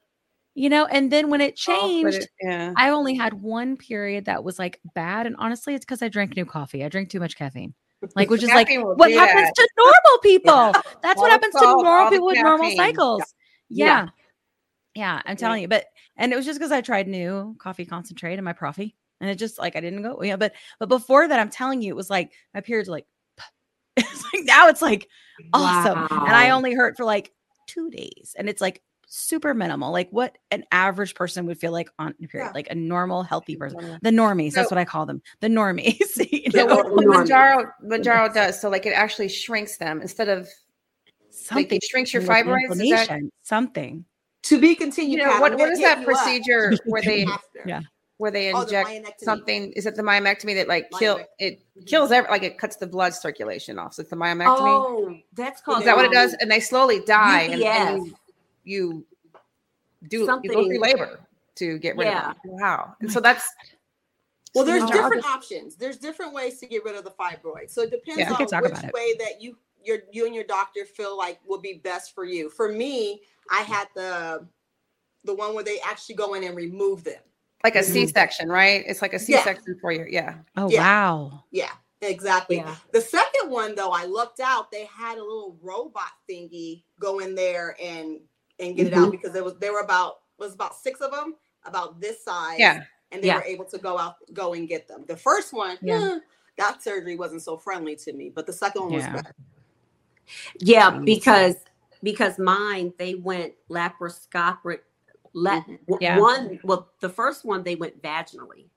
you know, and then when it oh, put changed, it- yeah. I only had one period that was like bad. And honestly, it's because I drank new coffee. I drink too much caffeine. Like, which is like what happens that. to normal people. That's All what happens to normal people with normal cycles. Yeah. Yeah. Yeah. I'm telling you. But, and it was just because I tried new coffee concentrate and my profi. And it just like, I didn't go, yeah. But, but before that, I'm telling you, it was like my periods like, it's like now it's like awesome. And I only hurt for like two days. And it's like super minimal, like what an average person would feel like on period, Yeah. like a normal, healthy person. The normies, that's what I call them. The normies. you So what, what. Mounjaro Mounjaro does, so like it actually shrinks them instead of like something it shrinks your with fibroids. Is that, something. To be continued. you know, what, I'm what gonna is hit that procedure where they. Yeah. where they Oh, the inject something? Is it the myomectomy that like kill it kills every like it cuts the blood circulation off? So it's the myomectomy. Oh, that's called. is that what it does? um, And they slowly die, and, and UVF. You, you do you go Something- through labor to get rid Yeah. of it. Wow. And so that's Well, there's No. different options. There's different ways to get rid of the fibroid. So it depends Yeah. On which about it. way that you your you and your doctor feel like will be best for you. For me, I had the the one where they actually go in and remove them. like a Mhm. C-section, right? It's like a Yeah. C-section for you. Yeah. Oh Yeah. wow. Yeah, exactly. Yeah. The second one though, I looked out. They had a little robot thingy go in there and and get it Mm-hmm. out because there was there were about was about six of them about this size. Yeah. and they Yeah. were able to go out, go and get them. The first one, Yeah. eh, that surgery wasn't so friendly to me, but the second one was Yeah. better. Yeah, because because mine they went laparoscopic. La- Mhm. Yeah. One, well, the first one they went vaginally.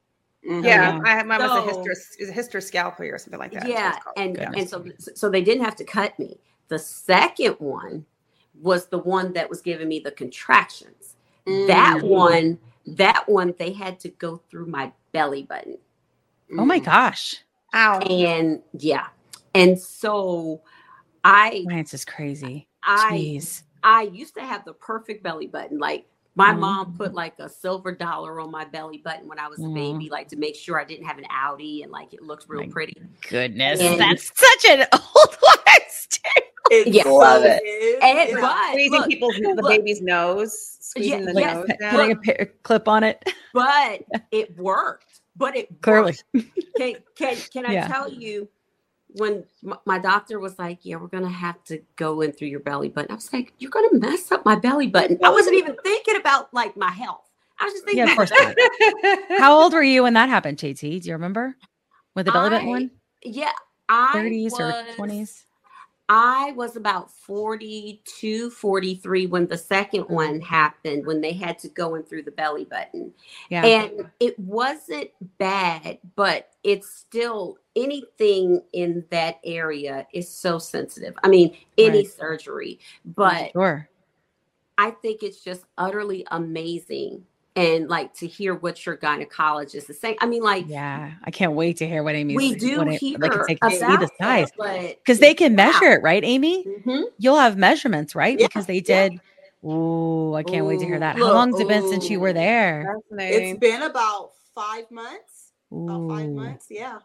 Mhm. Yeah, yeah. I had mine was a So- hyster a hysteroscopy or something like that. yeah, and Yeah. and so so they didn't have to cut me. The second one was the one that was giving me the contractions. That Mm. one, that one, they had to go through my belly button. Oh my Mhm. gosh. Ow. And yeah. And so I Lance is crazy. I Jeez. I used to have the perfect belly button. Like my Mhm. mom put like a silver dollar on my belly button when I was a Mhm. baby, like to make sure I didn't have an outie and like it looked real My pretty. Goodness. And- That's such an old wives' tale. It Yeah. so Love it. And- Yeah. but squeezing look, people's the look, baby's nose, squeezing Yeah, the yes, nose down. Putting a, pi- a clip on it. but it worked. But it Clearly. worked. Can can can I Yeah. tell you when my, doctor was like, "Yeah, we're gonna have to go in through your belly button." I was like, "You're gonna mess up my belly button." I wasn't even thinking about like my health. I was just thinking, Yeah, of course not. How old were you when that happened, JT? Do you remember? With the belly button I- one? Yeah, I 30s or 20s? I was about 42, 43 when the second one happened, when they had to go in through the belly button. Yeah. And it wasn't bad, but it's still anything in that area is so sensitive. I mean, any Right. surgery, but sure. I think it's just utterly amazing. And like to hear what your gynecologist is saying. I mean, like, Yeah. I can't wait to hear what Amy. we do what hear they can take about the size. but Because they can wow. measure it, right, Amy? Mhm. You'll have measurements, right? Yeah, Because they yeah. did. Ooh, I can't wait to hear Ooh, that. How look, long's it been since you were there? It's been about five months. About five months, yeah.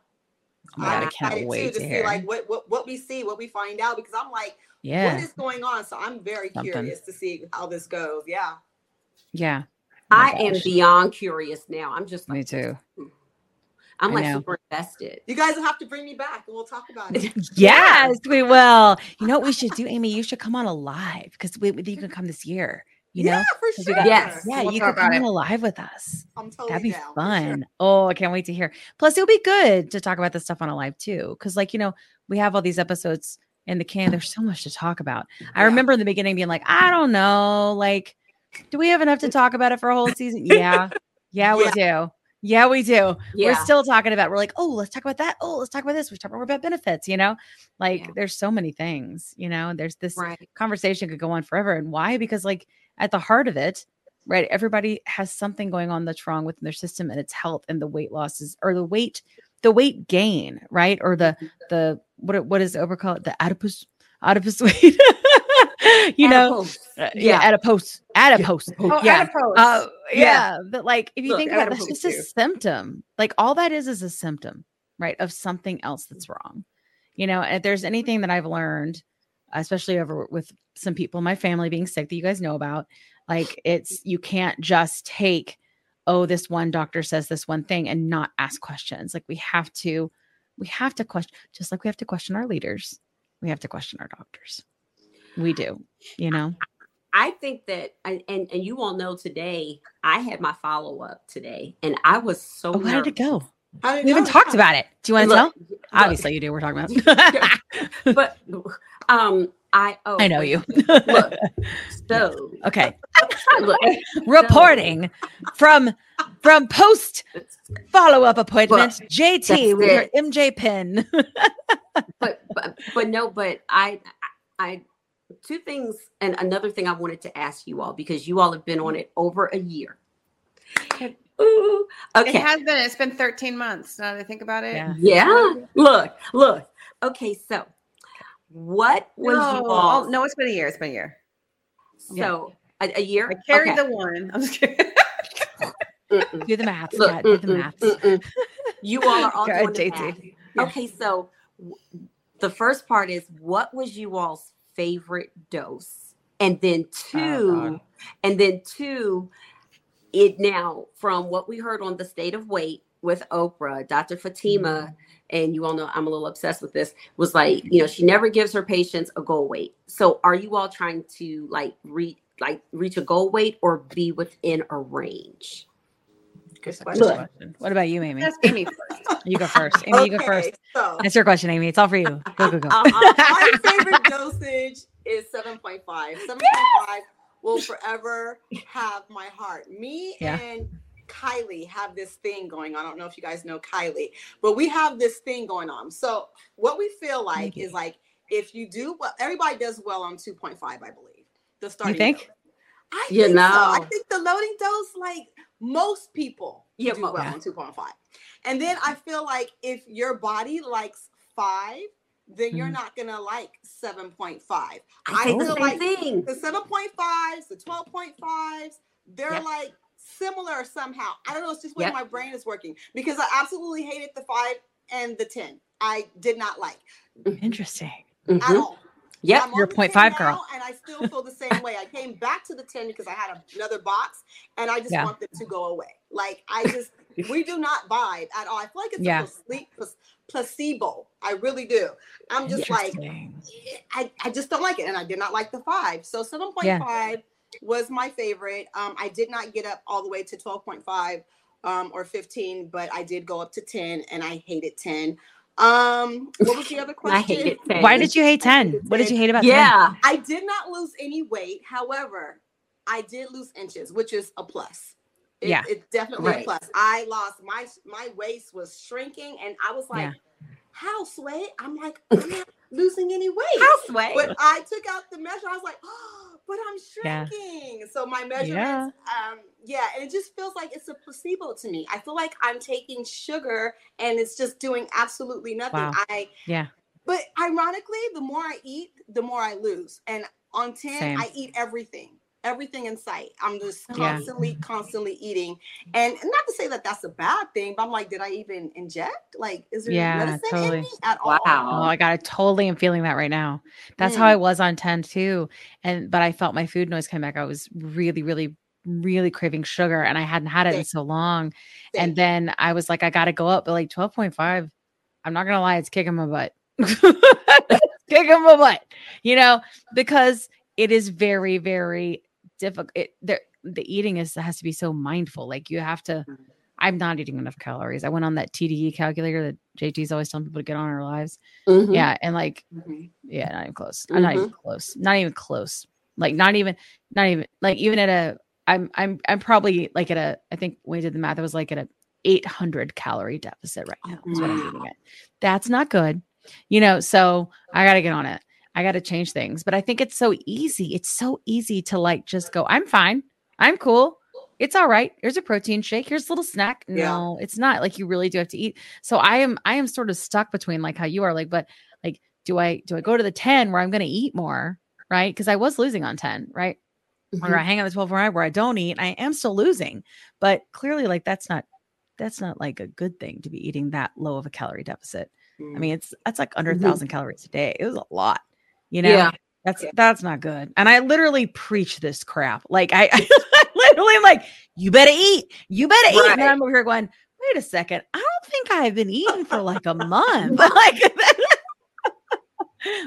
Oh God, I I'm can't excited, wait too, to see like what, what what we see, what we find out, because I'm like, Yeah. what is going on? So I'm very Something. curious to see how this goes. Yeah. Yeah. My I am beyond curious now. I'm just Me too. Hmm. I'm I like know. super invested. You guys will have to bring me back and we'll talk about it. Yes, we will. You know what we should do, Amy? You should come on alive because we, you can come this year. You know, yeah, for 'Cause we sure. got- Yes. yeah, We'll you talk could come about on it. a live with us. I'm totally That'd be down, for sure. fun. Oh, I can't wait to hear. Plus, it'll be good to talk about this stuff on a live too, because like you know, we have all these episodes in the can. There's so much to talk about. I remember in the beginning being like, I don't know, like, do we have enough to talk about it for a whole season? Yeah, yeah, we do. Yeah, we do. Yeah. We're still talking about. We're like, oh, let's talk about that. Oh, let's talk about this. We talk more about benefits. You know, like Yeah. there's so many things. You know, there's this right. conversation could go on forever. And why? Because like at the heart of it, right? Everybody has something going on that's wrong within their system and its health and the weight losses or the weight, the weight gain, right? Or the mm-hmm. the what what is Oprah call it? The adipose adipose weight. you know, uh, yeah, adipose, adipose. Oh, yeah. adipose. Uh, Yeah. yeah, but like if you Look, think about it, that's just a symptom. Like all that is is a symptom, right, of something else that's wrong. You know, if there's anything that I've learned, especially over with some people in my family being sick that you guys know about, like it's you can't just take, oh, this one doctor says this one thing and not ask questions. Like we have to, we have to question, just like we have to question our leaders, we have to question our doctors. We do, you know. I think that, and, and you all know today, I had my follow up today, and I was so. Oh, how did it go? We haven't talked about it. Do you want to Look, tell? look, Obviously, you do. We're talking about. but um, I oh, I know you. Look, so okay, look, reporting from from post follow up appointment. JT, we heard. MJ Pin. but, but but no, but I I two things and another thing I wanted to ask you all because you all have been on mm-hmm. it over a year. Ooh, It has been. It's been 13 months. Now that I think about it. Yeah. Yeah. Look, look. Okay, so what was No, you all? oh, no, it's been a year. It's been a year. So a, a year. I carried Okay. the one. I'm just kidding. Do the math. Look, yeah, do the math. You all are all Go doing the math. Yeah. Okay, so w- the first part is what was you all's favorite dose, and then Oh, two, God. and then two, it now from what we heard on the state of weight with Oprah, Dr. Fatima, Mm-hmm. and you all know I'm a little obsessed with this. Was like you know she never gives her patients a goal weight. So are you all trying to like reach like reach a goal weight or be within a range? Good Good question. question. What about you, Amy? That's Amy first. You go first. Amy, you go first. So, That's your question, Amy. It's all for you. Go, go, go. uh, uh, my favorite dosage is 7.5. 7.5 will forever have my heart. Me Yeah. and Kylie have this thing going on. I don't know if you guys know Kylie, but we have this thing going on. So what we feel like is like if you do well, everybody does well on 2.5, I believe. The starting You think? dose. I You think so. I think the loading dose, like most people Yeah, do well Yeah. on 2.5. And then I feel like if your body likes five, then you're Mhm. not gonna like 7.5. I I think the feel like thing. the 7.5s, the 12.5s, they're Yep. like similar somehow. I don't know, it's just the way Yep. my brain is working because I absolutely hated the five and the 10. I did not like Interesting. at Mhm. all. Yep. I'm You're on the 0.5 girl. and I still feel the same way. I came back to the 10 because I had another box and I just Yeah. want them to go away. Like I just we do not vibe at all. I feel like it's Yeah. a place- placebo. I really do. I'm just like I, I just don't like it. And I did not like the five. So 7.5 was my favorite. Um, I did not get up all the way to 12.5 um, or 15, but I did go up to 10 and I hated 10. Um, what was the other question? I hate it. Why did you hate 10? What did you hate about 10? Yeah. I did not lose any weight. However, I did lose inches, which is a plus. It- Yeah. it's definitely a plus. I lost my my waist was shrinking, and I was like, Yeah. "How sway?" I'm like, "I'm not losing any weight." Houseway. But I took out the measure. I was like, "Oh, but I'm Yeah. shrinking." So my measurements, um, yeah, and it just feels like it's a placebo to me. I feel like I'm taking sugar, and it's just doing absolutely nothing. Wow. I Yeah. but ironically, the more I eat, the more I lose. And on 10, Same. I eat everything, everything in sight. I'm just Yeah. constantly, constantly eating. And not to say that that's a bad thing, but I'm like, did I even inject? Like, is there Yeah, medicine totally. in me at all? Wow. Oh, I got it. Totally am feeling that right now. That's how Mm. I was on 10 too. And but I felt my food noise coming back. I was really, really, really craving sugar and I hadn't had it in so long. Same. And then I was like, I gotta go up, but like 12.5. I'm not gonna lie, it's kicking my butt. kicking my butt, you know, because it is very, very difficult. It the eating is has to be so mindful. Like you have to. I'm not eating enough calories. I went on that TDEE calculator that JT's always telling people to get on in our lives. Mhm. Yeah, and like, Mhm. yeah, not even close. I'm not Mm-hmm. even close. Not even close. Like, not even, not even like even at a. I'm I'm I'm probably like at a. I think when we did the math, it was like at a 800 calorie deficit right now. Is what I'm eating at. That's not good, you know. So I got to get on it. I got to change things. But I think it's so easy. It's so easy to like just go. I'm fine. I'm cool. It's all right. Here's a protein shake. Here's a little snack. Yeah. No, it's not. Like you really do have to eat. So I am I am sort of stuck between like how you are like, but like, do I do I go to the 10 where I'm gonna eat more? Right. Because I was losing on 10, right? Or I hang on the 12 where I where I don't eat. I am still losing. But clearly, like that's not that's not like a good thing to be eating that low of a calorie deficit. I mean, it's that's like under a Mhm. thousand calories a day. It was a lot, you know. Yeah. That's Yeah. that's not good. And I literally preach this crap. Like I, I literally am like, you better eat. You better eat. And. I'm over here going, wait a second. I don't think I've been eating for like a month. But like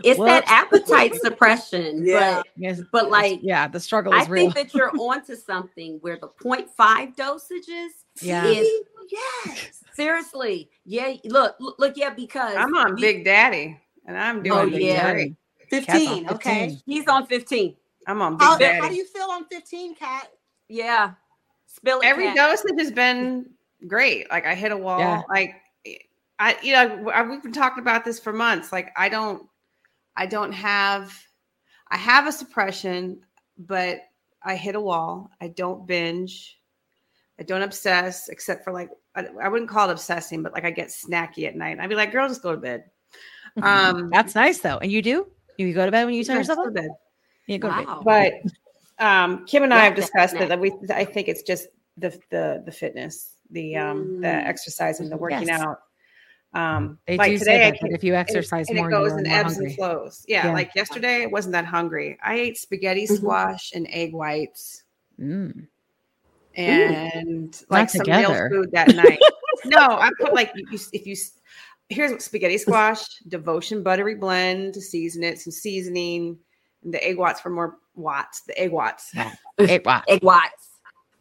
It's that appetite suppression. Yeah. But Yes, But, like, yeah, the struggle I is real. think that you're onto something where the 0.5 dosages Yeah. is yes. seriously. Yeah. Look, look, look, yeah, because I'm on you- Big Daddy, and I'm oh, doing Oh, Big yeah. Daddy. 15, on okay. He's on 15. I'm on Big How, how do you feel on 15, Kat? Yeah. Spill it. Every Kat. dosage has been great. Like I hit a wall. Yeah. Like I, you know, I, we've been talking about this for months. Like I don't, I don't have, I have a suppression, but I hit a wall. I don't binge. I don't obsess, except for like I, I wouldn't call it obsessing, but like I get snacky at night. I'd be like, "Girl, just go to bed." Um, That's nice though. And you do? You go to bed when you turn yeah, yourself just up? to bed. You go to bed. Wow. But um, Kim and I have discussed it. definitely. That we, I think it's just the the the fitness, the um, the Mm. exercising, the working Yes. out. Um, They like do today, say that, can- if you exercise and more, it goes you're in more ebbs hungry. and flows. Yeah, Yeah. like yesterday, I wasn't that hungry. I ate spaghetti Mhm. squash and egg whites Mm. and like some together. real food that night. no, I put like you, if you here's what spaghetti squash, devotion buttery blend to season it, some seasoning, and the egg whites for more watts. The egg whits. Eight watts. Egg whites.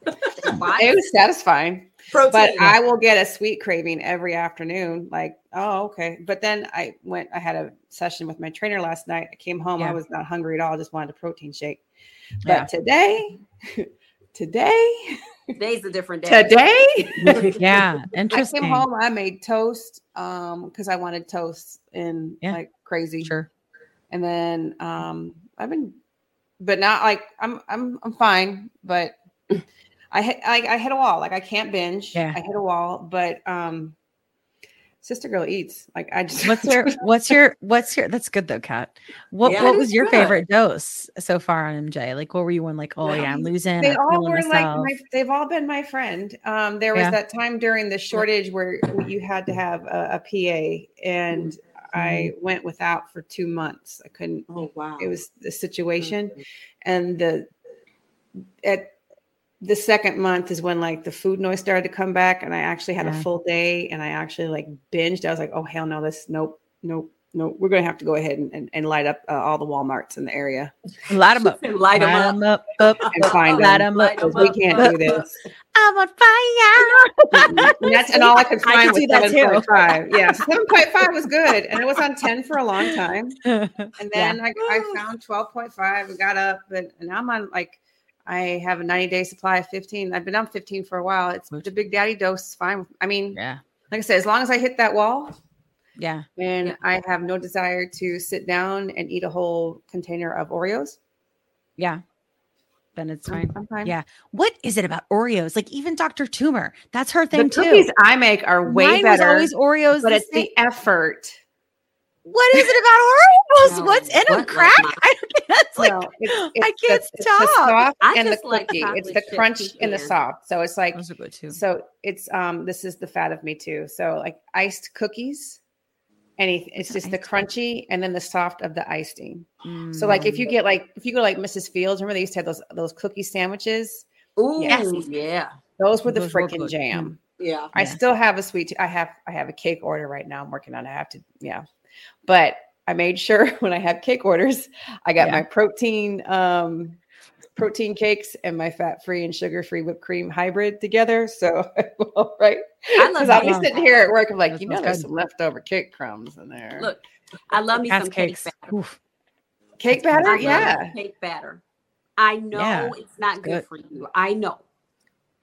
it was satisfying. Protein. But I will get a sweet craving every afternoon. Like, oh, okay. But then I went, I had a session with my trainer last night. I came home, Yeah. I was not hungry at all, just wanted a protein shake. But Yeah. today, today, Today's a different day. today, yeah, Interesting. I interesting. came home, I made toast um because I wanted toast and Yeah. like crazy. Sure. And then um I've been but not like I'm I'm I'm fine, but I hit I, I hit a wall. Like I can't binge. Yeah. I hit a wall, but um sister girl eats. Like I just What's your what's your what's your that's good though, Kat. What Yeah, what was your good. favorite dose so far on MJ? Like what were you on like, oh yeah, I'm um, losing. they I'm all feeling were like my, they've all been my friend. Um, there was Yeah. that time during the shortage where you had to have a, a PA, and mm-hmm. I mm-hmm. went without for two months. I couldn't. oh wow. It was the mm-hmm. situation, and the at the second month is when like the food noise started to come back, and I actually had Yeah. a full day, and I actually like binged. I was like, oh hell no, this nope, nope. No, we're gonna have to go ahead and, and, and light up uh, all the WalMarts in the area Light 'em up. And Light up. 'em up, up, and find Light them 'em up. because we can't do this. I'm on fire. and that's and all I could I find could do was that seven too. point five. Yeah, seven point five was good, and it was on ten for a long time. And then I, I found twelve point five and got up, and, and I'm on like I have a ninety day supply of fifteen. I've been on fifteen for a while. It's the Big Daddy dose. is Fine. I mean, yeah. like I said, as long as I hit that wall, Yeah. and Yeah. I have no desire to sit down and eat a whole container of Oreos. Yeah. Then it's I'm- fine. I'm fine. Yeah. What is it about Oreos? Like even Dr. Tumor, that's her The thing too. cookies I make are way Mine was always Oreos. but it's same- the effort. What is it about Oreos? No, What's in them? what, like Crack? my- I it's like No, it's, I can't the, it's the stop. soft I and the just like cookie. it's the crunch and the soft. So it's like those are good too. so it's um this is the fat of me too. So like iced cookies, anything. It's just the crunchy and then the soft of the icing. So like if you get like if you go like Mrs. Fields, remember they used to have those those cookie sandwiches? Ooh, Yes. yeah. Those were the Those freaking good. jam. yeah. I Yeah. still still have a sweet. I have I have a cake order right now. I'm working on. it. I have to yeah, but I made sure when I have cake orders, I got Yeah. my protein um protein cakes and my fat free and sugar free whipped cream hybrid together. So well, right I love because I'll be sitting here at work. I'm like, That you know, there's good. some leftover cake crumbs in there. Look, I love me Kat's some cake batter. Oof. cake batter, I yeah. cake batter. I know Yeah, it's not good good. for you. I know.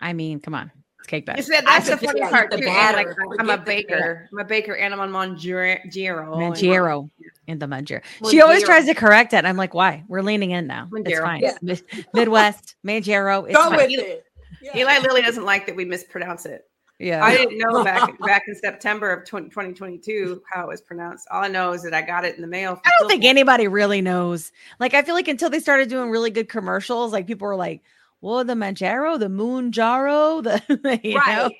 I mean, come on. It's cake You batter. said I that's the funny just part too. the and, like, I'm a baker. I'm a baker, and I'm on Mangiero. Mangiero in the Mangiero. She always tries to correct it. I'm like, why? We're leaning in now. It's fine. Yeah. Midwest, Mangiero. It's Go fine. with it. Yeah. Eli Lilly doesn't like that we mispronounce it. Yeah. I didn't know back back in September of 20, 2022 how it was pronounced. All I know is that I got it in the mail. I don't think anybody really knows. Like, I feel like until they started doing really good commercials, like people were like, well, the Manjaro, the Moonjaro, the, you know? right.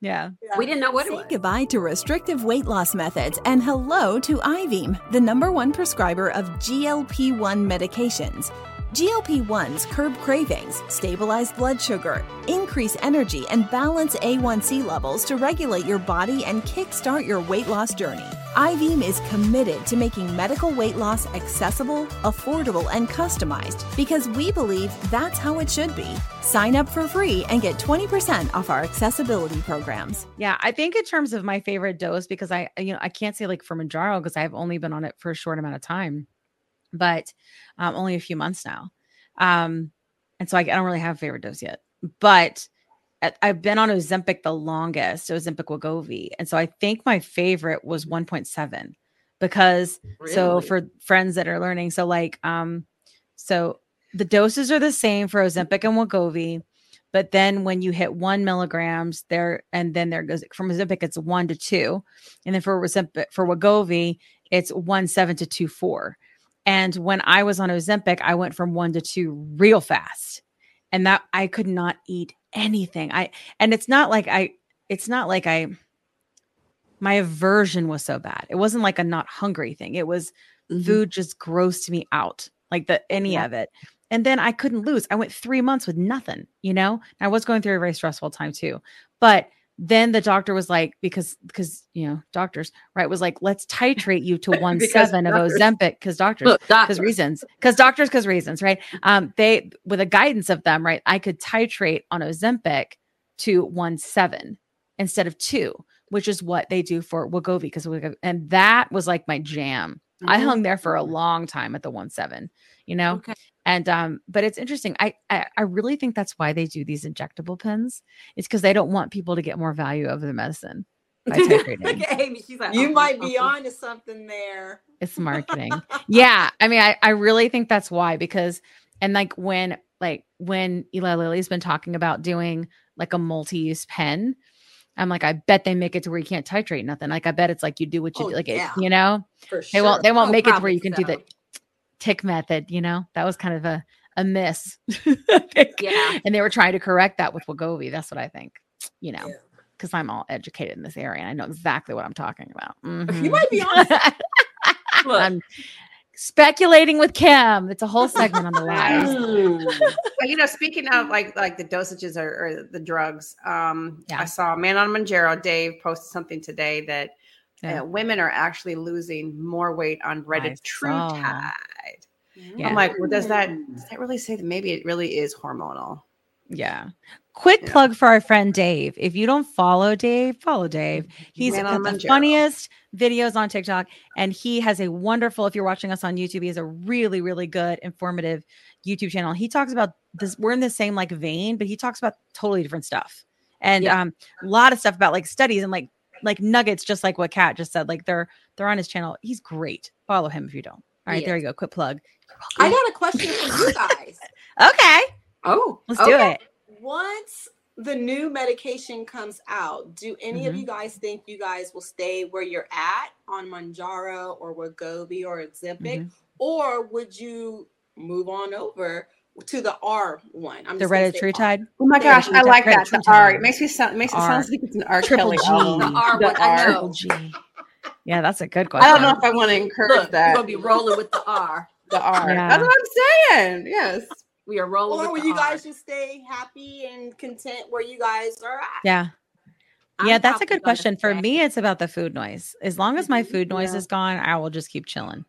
Yeah. Yeah. We didn't know what it Say was. goodbye to restrictive weight loss methods and hello to Ivim, the number one prescriber of GLP 1 medications. GLP 1s curb cravings, stabilize blood sugar, increase energy, and balance A1C levels to regulate your body and kickstart your weight loss journey. Ivim is committed to making medical weight loss accessible, affordable, and customized because we believe that's how it should be. Sign up for free and get 20% off our accessibility programs. Yeah. I think in terms of my favorite dose, because I, you know, I can't say like for Manjaro because I've only been on it for a short amount of time, but um, only a few months now. Um, and so I, I don't really have a favorite dose yet, but I- I've been on Ozempic the longest, Ozempic Wegovy. And so I think my favorite was 1.7 because so for friends that are learning, so like um, so the doses are the same for Ozempic and Wegovy, but then when you hit one milligrams there, and then there goes from Ozempic, it's one to two, and then for Ozempic for Wegovy, it's one seven to two four. And when I was on Ozempic, I went from one to two real fast, and that I could not eat anything. I and it's not like I, it's not like I. My aversion was so bad. It wasn't like a not hungry thing. It was Mhm. food just grossed me out, like the any Yeah. of it. And then I couldn't lose. I went three months with nothing, you know. I was going through a very stressful time too, but then the doctor was like, because because you know doctors right was like, let's titrate you to one seven of. Ozempic because doctors because reasons because doctors because reasons right um they with the guidance of them right i could titrate on ozempic to one seven instead of two which is what they do for Wegovy because and that was like my jam i Mhm. hung there for a long time at the one seven you know Okay. And um but it's interesting I, I i really think that's why they do these injectable pens it's because they don't want people to get more value of the medicine by titrating Look at Amy. She's like, You uh-uh, might be uh-uh. on to something there. it's marketing yeah i mean I, I really think that's why because and like when like when eli Lilly's been talking about doing like a multi-use pen i'm like i bet they make it to where you can't titrate nothing like i bet it's like you do what you Oh, do like yeah. it, you know For they won't they won't Oh, make it to where you can do the so. Tick method you know that was kind of a a miss Yeah. and they were trying to correct that with Wegovy. That's what I think, you know, Yeah. because I'm all educated in this area and I know exactly what I'm talking about. You Mhm. might be on. I'm speculating with Kim. It's a whole segment on the live. Mm. You know, speaking of like like the dosages or, or the drugs, um, Yeah. I saw Man on Manjaro. Dave posted something today that Yeah. uh, women are actually losing more weight on I retatrutide. Yeah. I'm like, well, does that does that really say that maybe it really is hormonal? Yeah. Quick Yeah. plug for our friend Dave. If you don't follow Dave, follow Dave. He's Man got the Manjaro. funniest videos on TikTok, and he has a wonderful. If you're watching us on YouTube, he has a really, really good, informative YouTube channel. He talks about this. We're in the same like vein, but he talks about totally different stuff, and Yeah. um, a lot of stuff about like studies and like like nuggets, just like what Kat just said. Like they're they're on his channel. He's great. Follow him if you don't. All right, He there you go. Quick plug. I got a question for you guys. Okay, Oh, let's do it. Once the new medication comes out, do any of Mhm. you guys think you guys will stay where you're at on Manjaro or Wegovy or Ozempic, Mm-hmm. or would you move on over to the R one? I'm The just gonna say R. Redditry Oh my gosh, I like that. The Retatrutide. R. It makes me sound. It makes it R. sound like it's an R. Triple Kelly G. album. The R The one, I know. Triple G. Yeah, that's a good question. I don't know if I want to encourage Look, we're that. gonna be rolling with the R. the R. Yeah. That's what I'm saying. Yes. We are rolling Or with will the you R. guys just stay happy and content where you guys are at? Yeah. I'm yeah, that's a good question. For me, it's about the food noise. As long as my mm-hmm. food noise Yeah. is gone, I will just keep chilling.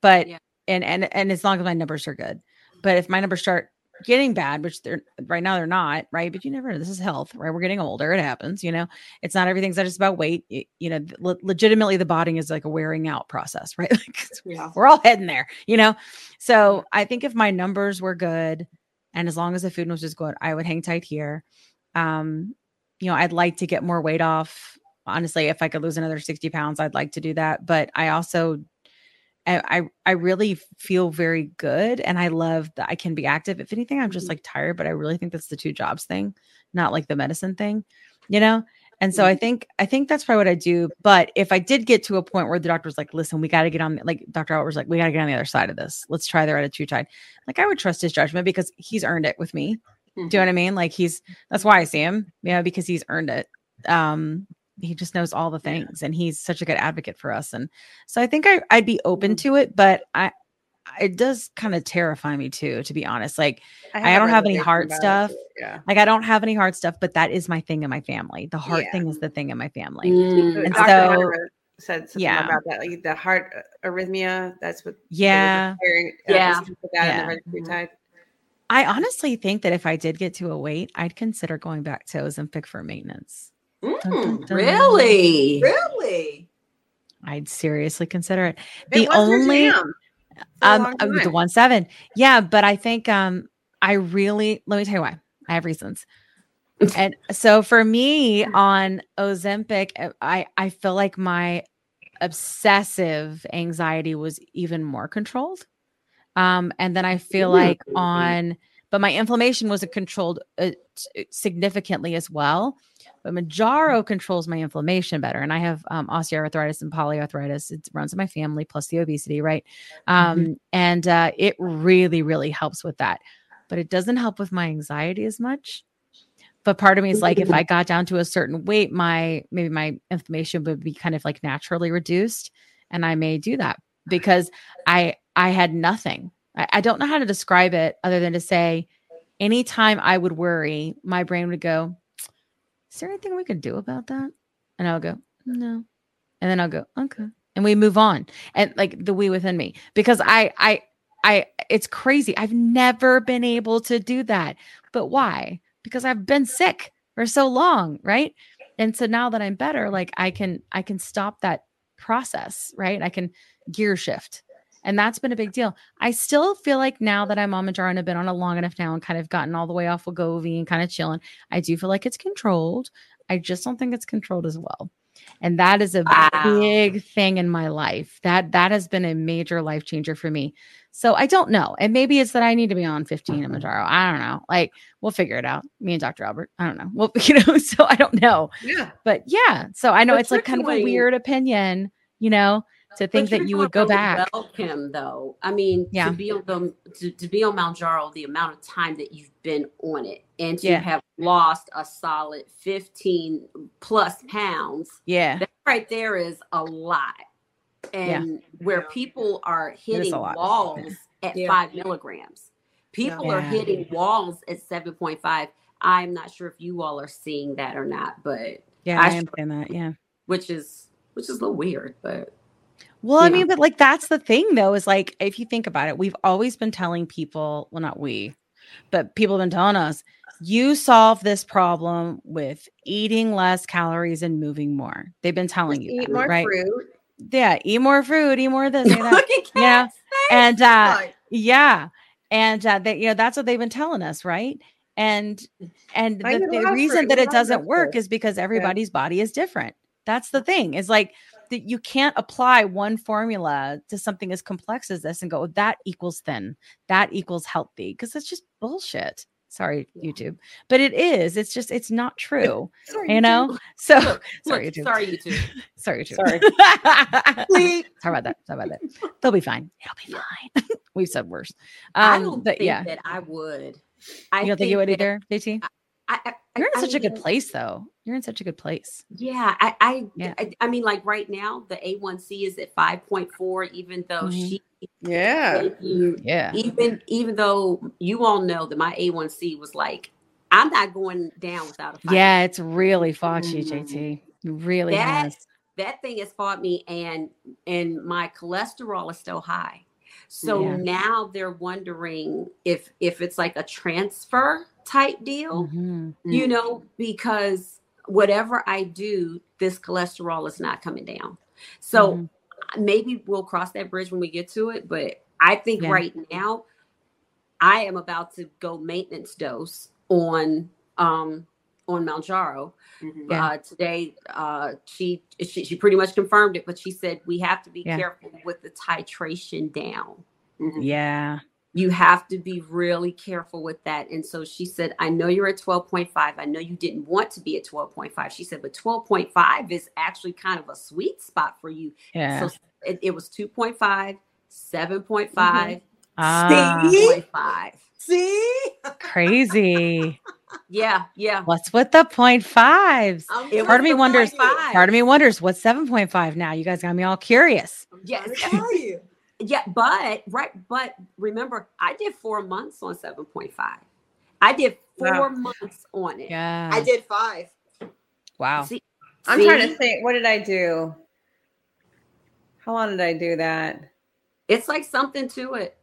But Yeah. and and and as long as my numbers are good. But if my numbers start getting bad, which they're right now they're not, right? But you never know. This is health, right? We're getting older. It happens, you know. It's not everything's not just about weight. You know, le- legitimately the body is like a wearing out process, right? Like Yeah. we're all heading there, you know. So I think if my numbers were good, and as long as the food was just good, I would hang tight here. Um, you know, I'd like to get more weight off. Honestly, if I could lose another 60 pounds, I'd like to do that. But I also I I, I really feel very good and I love that I can be active. If anything, I'm just Mhm. like tired, but I really think that's the two jobs thing, not like the medicine thing, you know? And so I think I think that's probably what I do. But if I did get to a point where the doctor was like, listen, we got to get on like Dr. Albert was like, we got to get on the other side of this. Let's try the Redditry Like I would trust his judgment because he's earned it with me. Do you know what I mean? Like he's that's why I see him, yeah, because he's earned it. Um, he just knows all the things and he's such a good advocate for us. And so I think I, I'd be open to it, but I it does kind of terrify me too, to be honest. Like I don't have any reservation heart it, stuff. Yeah. like I don't have any hard stuff, but that is my thing in my family. The heart Yeah. thing is the thing in my family. Mm. And Dr. so- Hunter said something yeah. about that, like the heart uh, arrhythmia. That's what. Yeah. Yeah. Yeah. in the. I honestly think that if I did get to a weight, I'd consider going back to Ozempic for maintenance. Dun, dun, Mm, dun. Really? really? I'd seriously consider it. It The was your only jam um uh, the one seven. Yeah, but I think um I really let me tell you why. I have reasons. and so for me on Ozempic, uh, I I feel like my obsessive anxiety was even more controlled. Um, and then I feel like on, but my inflammation wasn't controlled uh, t- significantly as well. But Manjaro controls my inflammation better, and I have um, osteoarthritis and polyarthritis. It runs in my family, plus the obesity, right? Um, And uh, it really, really helps with that. But it doesn't help with my anxiety as much. But part of me is like, if I got down to a certain weight, my maybe my inflammation would be kind of like naturally reduced, and I may do that because I I had nothing. I, I don't know how to describe it other than to say, anytime I would worry, my brain would go, Is there anything we could do about that? And I'll go, No. And then I'll go, Okay. And we move on. And like the we within me. Because I I I it's crazy. I've never been able to do that. But why? Because I've been sick for so long, right? And so now that I'm better, like I can I can stop that process, right? I can gear shift. And that's been a big deal. I still feel like now that I'm on Mounjaro and I've been on it long enough now and kind of gotten all the way off Wegovy and kind of chilling, I do feel like it's controlled. I just don't think it's controlled as well. And that is a Wow. big thing in my life. That that has been a major life changer for me. So I don't know. And maybe it's that I need to be on 15 in mm-hmm. Mounjaro. I don't know. Like we'll figure it out. Me and Dr. Albert. I don't know. Well, you know, so I don't know. Yeah. But yeah. So I know it's like kind of a weird opinion, you know, to think that you're you doing would go really back. Well, Kim, though. I mean, Yeah. to be on the to, to be on Mounjaro, the amount of time that you've been on it, and to Yeah. have lost a solid fifteen plus pounds, Yeah. that right there is a lot. And where people are hitting walls at Yeah. five milligrams, people are hitting walls at seven point five. I'm not sure if you all are seeing that or not, but Yeah, I I am saying that. Yeah. which is which is a little weird, but Well, I know. mean, but like that's the thing though, is like if you think about it, we've always been telling people, well, not we, but people have been telling us, you solve this problem with eating less calories and moving more. They've been telling Just you eat that, more right? fruit. Yeah, eat more fruit, eat more this. Yeah. And uh Right. yeah and uh they, you know that's what they've been telling us right and and the, the reason fruit, that it doesn't work vegetables. is because everybody's body is different that's the thing is like that you can't apply one formula to something as complex as this and go that equals thin that equals healthy because that's just bullshit sorry Yeah. youtube but it is it's just it's not true Sorry, you know so Look, sorry look, youtube sorry, YouTube. sorry youtube Sorry. Bleep. Sorry about that. Sorry about that. They'll be fine. It'll be fine. We've said worse. I Um, don't but think yeah, that I would. I you don't think you would either, JT? I, I, You're in I such a good place, though. You're in such a good place. Yeah, I, I, Yeah. I, I mean, like right now, the A1C is at five point four. Even though Mhm. she, Yeah. you, Yeah. even even though you all know that my A1C was like, I'm not going down without a fight. Yeah, it's really fought you, Mhm. JT. Really That- has. that thing has fought me and and my cholesterol is still high so Yeah. now they're wondering if if it's like a transfer type deal Mhm. you know because whatever i do this cholesterol is not coming down so Mhm. maybe we'll cross that bridge when we get to it but i think Yeah. right now i am about to go maintenance dose on um on Mounjaro Mhm. Yeah. uh, today uh, she, she she pretty much confirmed it, but she said we have to be Yeah. careful with the titration down. Mhm. Yeah. You have to be really careful with that. And so she said, I know you're at 12.5. I know you didn't want to be at 12.5. She said, but 12.5 is actually kind of a sweet spot for you. Yeah. So it, it was 2.5, 7.5, Ah, 6.5. See? crazy. Yeah, yeah. What's with the point fives? I'm Part of me wonders. 0.5. Part of me wonders what's 7.5 now. You guys got me all curious. Yes. Yes. tell you. Yeah, but right, but remember, I did four months on seven point five. I did four Wow. months on it. Yeah. I did five. Wow. See, I'm see? trying to think. What did I do? How long did I do that? It's like something to it.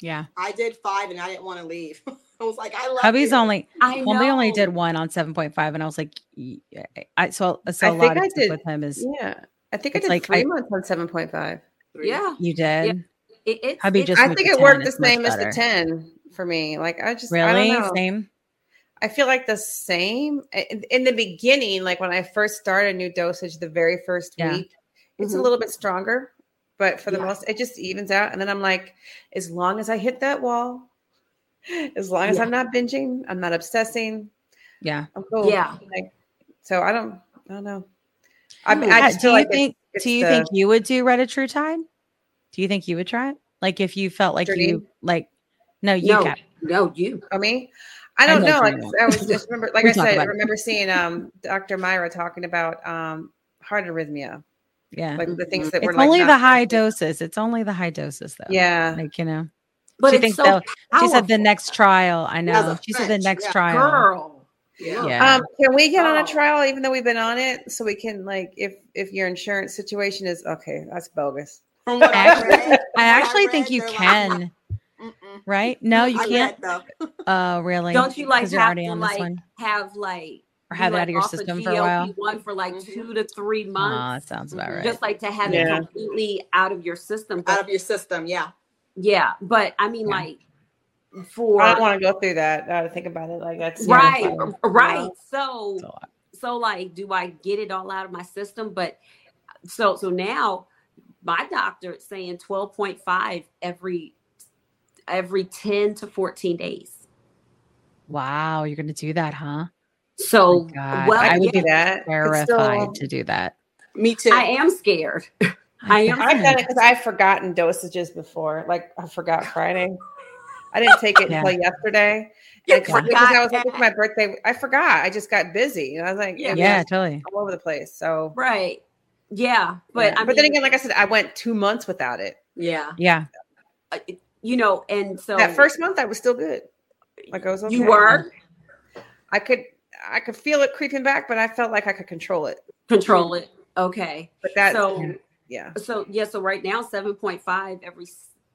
Yeah. I did five, and I didn't want to leave. I was like, I love Hubby's you. only I well, they only did one on 7.5, and I was like, y- I so so I a lot of I did- with him is Yeah. I think I It's did like three I- months on 7.5. Three. Yeah, you did. it, it's Hubby it's- just I think it worked the same as the 10 for me. Like I just I Really? don't know. Same? I feel like the same in, in the beginning, like when I first started a new dosage, the very first Yeah. week, it's Mhm. a little bit stronger, but for the Yeah. most, it just evens out. And then I'm like, as long as I hit that wall, as long as Yeah. I'm not binging, I'm not obsessing, Yeah. I'm cool. Yeah. Like, so I don't, I don't know. I mean, Hmm. I just do feel like think it's do you the- think you would do Retatrutide? Do you think you would try it? Like if you felt like you Jernine? like no, you no, no, you. I mean, I don't know know. Like, know. I was just remember, like I said, I about it. remember seeing um Dr. Myra talking about um heart arrhythmia, yeah. like the things Mhm. that were It's like only not- the high doses. It's only the high doses though. Yeah, Like, you know. But she it's thinks so She said the next trial. I know. She said the next yeah. trial. girl. Yeah. Yeah. Um, can we get on Oh. a trial even though we've been on it so we can like if if your insurance situation is okay, that's bogus. I Actually- I actually read, think you they're like, can, right? No, you I can't. read, though. Oh, really? Don't you like 'Cause you're have already to on this like one. have like Or have it like, out of your off system for a while? One for like Mhm. two to three months, that sounds about right. just like to have Yeah. it completely out of your system. But Out of your system, yeah. yeah, but I mean, Yeah. like for I don't want to go through that. I gotta think about it. Like that's right, terrifying. right. It's a So so like, do I get it all out of my system? But so so now my doctor is saying twelve point five every every ten to fourteen days. Wow, you're gonna do that, huh? So oh God, well, I I would would do be that. Terrified still- to do that. Me too. I am scared. I am I've done it because I've forgotten dosages before. Like I forgot Friday. I didn't take it Yeah. until yesterday. You And 'cause- because I was like, that. my birthday. I forgot. I just got busy. And I was like, Yeah. yeah, Yeah, totally. all over the place. So, Right. Yeah, but yeah. I but then again, like I said, I went two months without it. yeah. Yeah. uh, you know, and so that first month, I was still good. Like I was okay. you were I could, I could feel it creeping back, but I felt like I could control it. control it. Okay. But that, So yeah, so yeah, so right now 7.5 every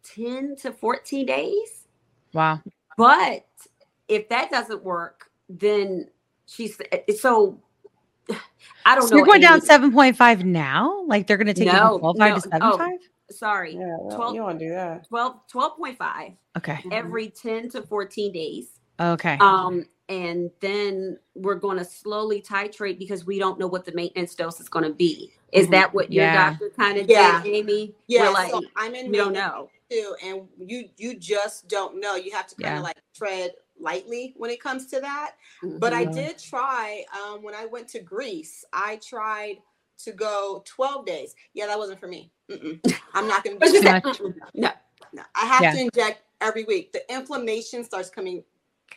10 to 14 days. Wow. But if that doesn't work, then she's so I don't So know. you're going down 7.5 now? Like they're gonna take you No, from 12.5 to no, oh. 7.5? Sorry. yeah. Well, 12 you want to do that. 12 12.5 Okay. every 10 to 14 days. Okay. Um, and then we're going to slowly titrate because we don't know what the maintenance dose is going to be. Is Mhm. that what your Yeah. doctor kind of Yeah. did, Amy? Yeah. We're like, so I'm in we don't know. Too, and you you just don't know. You have to kind Yeah. of like tread lightly when it comes to that. But I Mhm. did try um, when I went to Greece. I tried to go 12 days. Yeah, that wasn't for me. Mm-mm. I'm not going to But do that. much. no, No, I have Yeah. to inject every week. The inflammation starts coming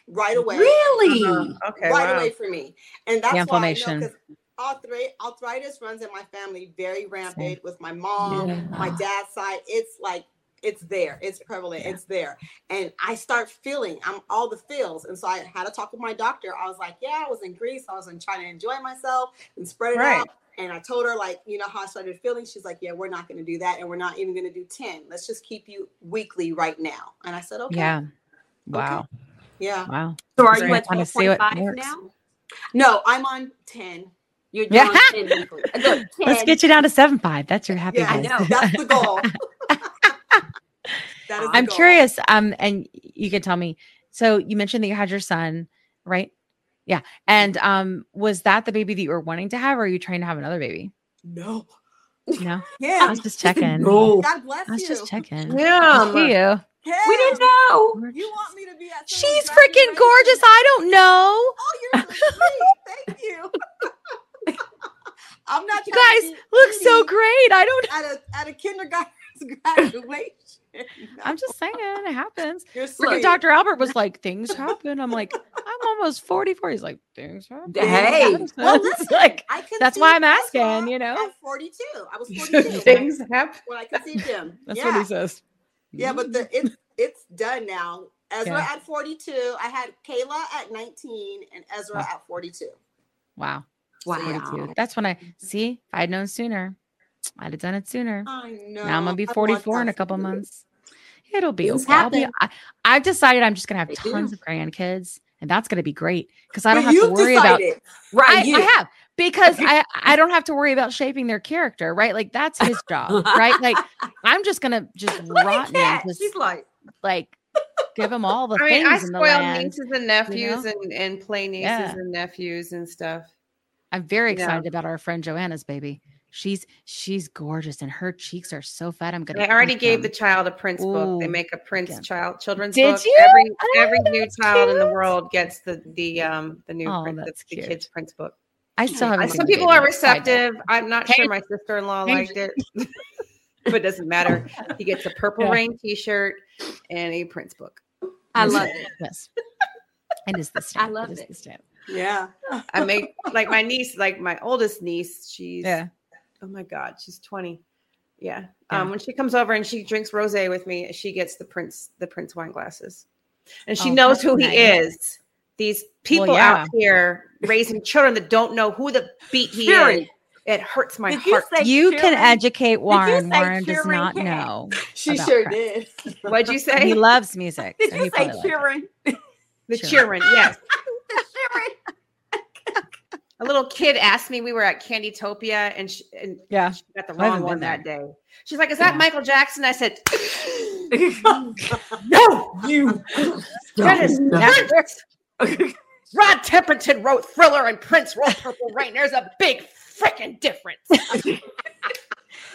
right away. really? Uh-huh. Okay. right wow. away for me. And that's The why I inflammation. know because arthritis, arthritis runs in my family very rampant with my mom, Yeah. my dad's side. It's like it's there, it's prevalent, Yeah. it's there. And I start feeling I'm all the feels. And so I had to talk with my doctor. I was like, Yeah, I was in Greece. I was in trying to enjoy myself and spread it Right. out. And I told her, like, you know, how I started feeling. She's like, Yeah, we're not going to do that. And we're not even going to do 10. Let's just keep you weekly right now. And I said, Okay. Yeah. Wow. Yeah. Wow. So are you at Wanna see what 12.5 now? No, I'm on 10. You're Yeah. 10 weekly. Uh, Look, 10. Let's get you down to 7.5. That's your happy Yeah, I know. That's the goal. that is I'm goal. curious. Um, and you can tell me. So you mentioned that you had your son, right? Yeah. And um, was that the baby that you were wanting to have, or are you trying to have another baby? No. No. Yeah. I was just checking. No. God bless I was you. just checking. Yeah. See you. Kim, We didn't know. You want me to be at She's freaking gorgeous. I don't know. Oh, you're so sweet. Thank you. I'm not You guys be look so great. I don't. at a at a kindergarten's graduation. I'm just saying it happens. You're Freaking sweet. Dr. Albert was like, things happen. I'm like, I'm almost 44. He's like, things happen. Hey. Well, listen, like, I that's why I'm asking, you know? At 42, I was 42 Things happen. when I conceived him. that's yeah. what he says. Yeah, but the it's it's done now. Ezra Yeah. at 42. I had Kayla at 19 and Ezra Wow. at 42. Wow. Wow. 42. That's when I see. If I'd known sooner, I'd have done it sooner. I know. now I'm gonna be 44 in a couple months. It'll be Things okay. I'll be, I, I've decided I'm just gonna have They tons do. of grandkids, and that's gonna be great because I don't But have to you've worry about. decided. Right. I. I have because I I don't have to worry about shaping their character, right? Like that's his job, right? Like I'm just gonna just Look at rot and just She's like, like give them all the I mean, things I in the spoil nieces and nephews know? and, and play nieces Yeah. and nephews and stuff. I'm very Yeah. excited about our friend Joanna's baby. She's she's gorgeous and her cheeks are so fat. I'm gonna. I already eat gave the child a Prince book. They make a Prince again. child children's Did book. you? Every Oh, every new that's child in the world gets the the um the new Oh, Prince, that's the, the cute. kids Prince book. I still haven't. Some people are receptive. I'm not Hey. sure my sister-in-law Hey. liked it, but it doesn't matter. He gets a purple Yeah. rain T-shirt and a Prince book. I Yes, love it- it. Yes. It is the stamp. I love is it. the stamp. Yeah. I make like my niece, like my oldest niece. She's Yeah. Oh my god, she's 20. Yeah. Yeah. Um, when she comes over and she drinks rosé with me, she gets the Prince the Prince wine glasses, and she Oh, knows that's who he nice. is. these people yeah. out here raising children that don't know who the beat he Fury. is. It hurts my Did heart. say You can educate Warren. Warren does not Kat? know. She sure crack. did. What'd you say? He loves music. Did so you say probably likes it. Kieran? The Sure. children, yes. The Kieran. A little kid asked me. We were at Candytopia, and she, and Yeah. she got the wrong one there. that day. She's like, "Is that Yeah. Michael Jackson?" I said, "No, you. That is not. Rod Temperton wrote Thriller, and Prince wrote Purple Rain. There's a big freaking difference."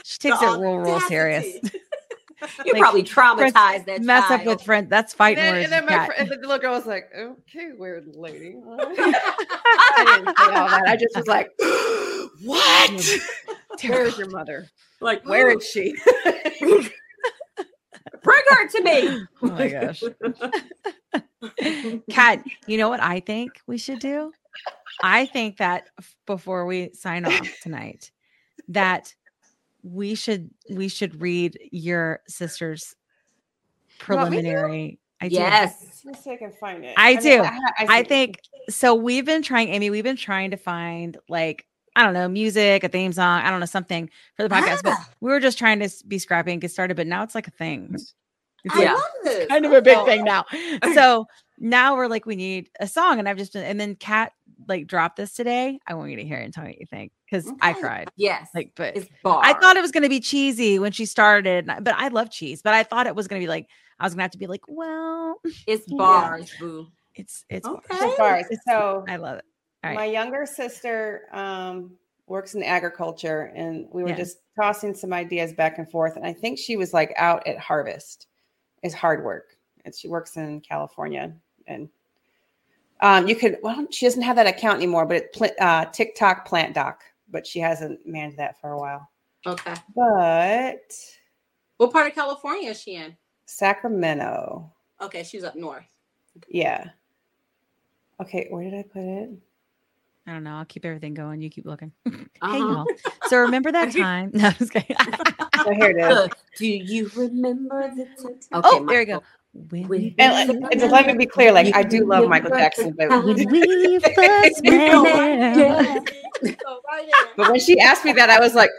She takes it real, real serious. audacity. You Like, probably traumatized that Mess up with friends. That's And fighting then, words. and then my Kat. fr- and the little girl was like, "Okay, weird lady." I didn't say all that. I just was like, "What? Where's your mother? like, Where is she?" bring her to me? Oh my gosh. Kat, you know what I think we should do? I think that before we sign off tonight, that we should we should read your sister's You want me to? preliminary. I do. yes. Let's see if I can find it. I do. ha- I see- think so. We've been trying, Amy. We've been trying to find like I don't know, music, a theme song, I don't know, something for the podcast. But Ah. we were just trying to be scrappy and get started. But now it's like a thing. It's I like Yeah. love this. kind of a big Oh, thing now. So now we're like, we need a song, and I've just been, and then Kat like dropped this today. I want you to hear it and tell me what you think because I cried. Yes. Like, but. I thought it was going to be cheesy when she started, but I love cheese. But I thought it was going to be like I was going to have to be like, well, it's Yeah. bars, boo. it's it's. Okay. so far. So I love it. All right. my younger sister um, works in agriculture, and we were Yeah. just tossing some ideas back and forth. And I think she was like out at harvest. Is hard work, and she works in California. And um, you could well, she doesn't have that account anymore, but it pl- uh, TikTok Plant Doc, but she hasn't managed that for a while. Okay. But What part of California is she in? Sacramento, Okay, she's up north. yeah. Okay, where did I put it? I don't know. I'll keep everything going. You keep looking. Hey, Uh-huh. y'all. So remember that time? No, I'm just kidding. Oh, here it is. Do you remember the time? Okay, oh, there you go. Michael. When When- And, and- and let me be clear, like I do love Michael Jackson, but when we first met. Yeah. So right but when she asked me that, I was like,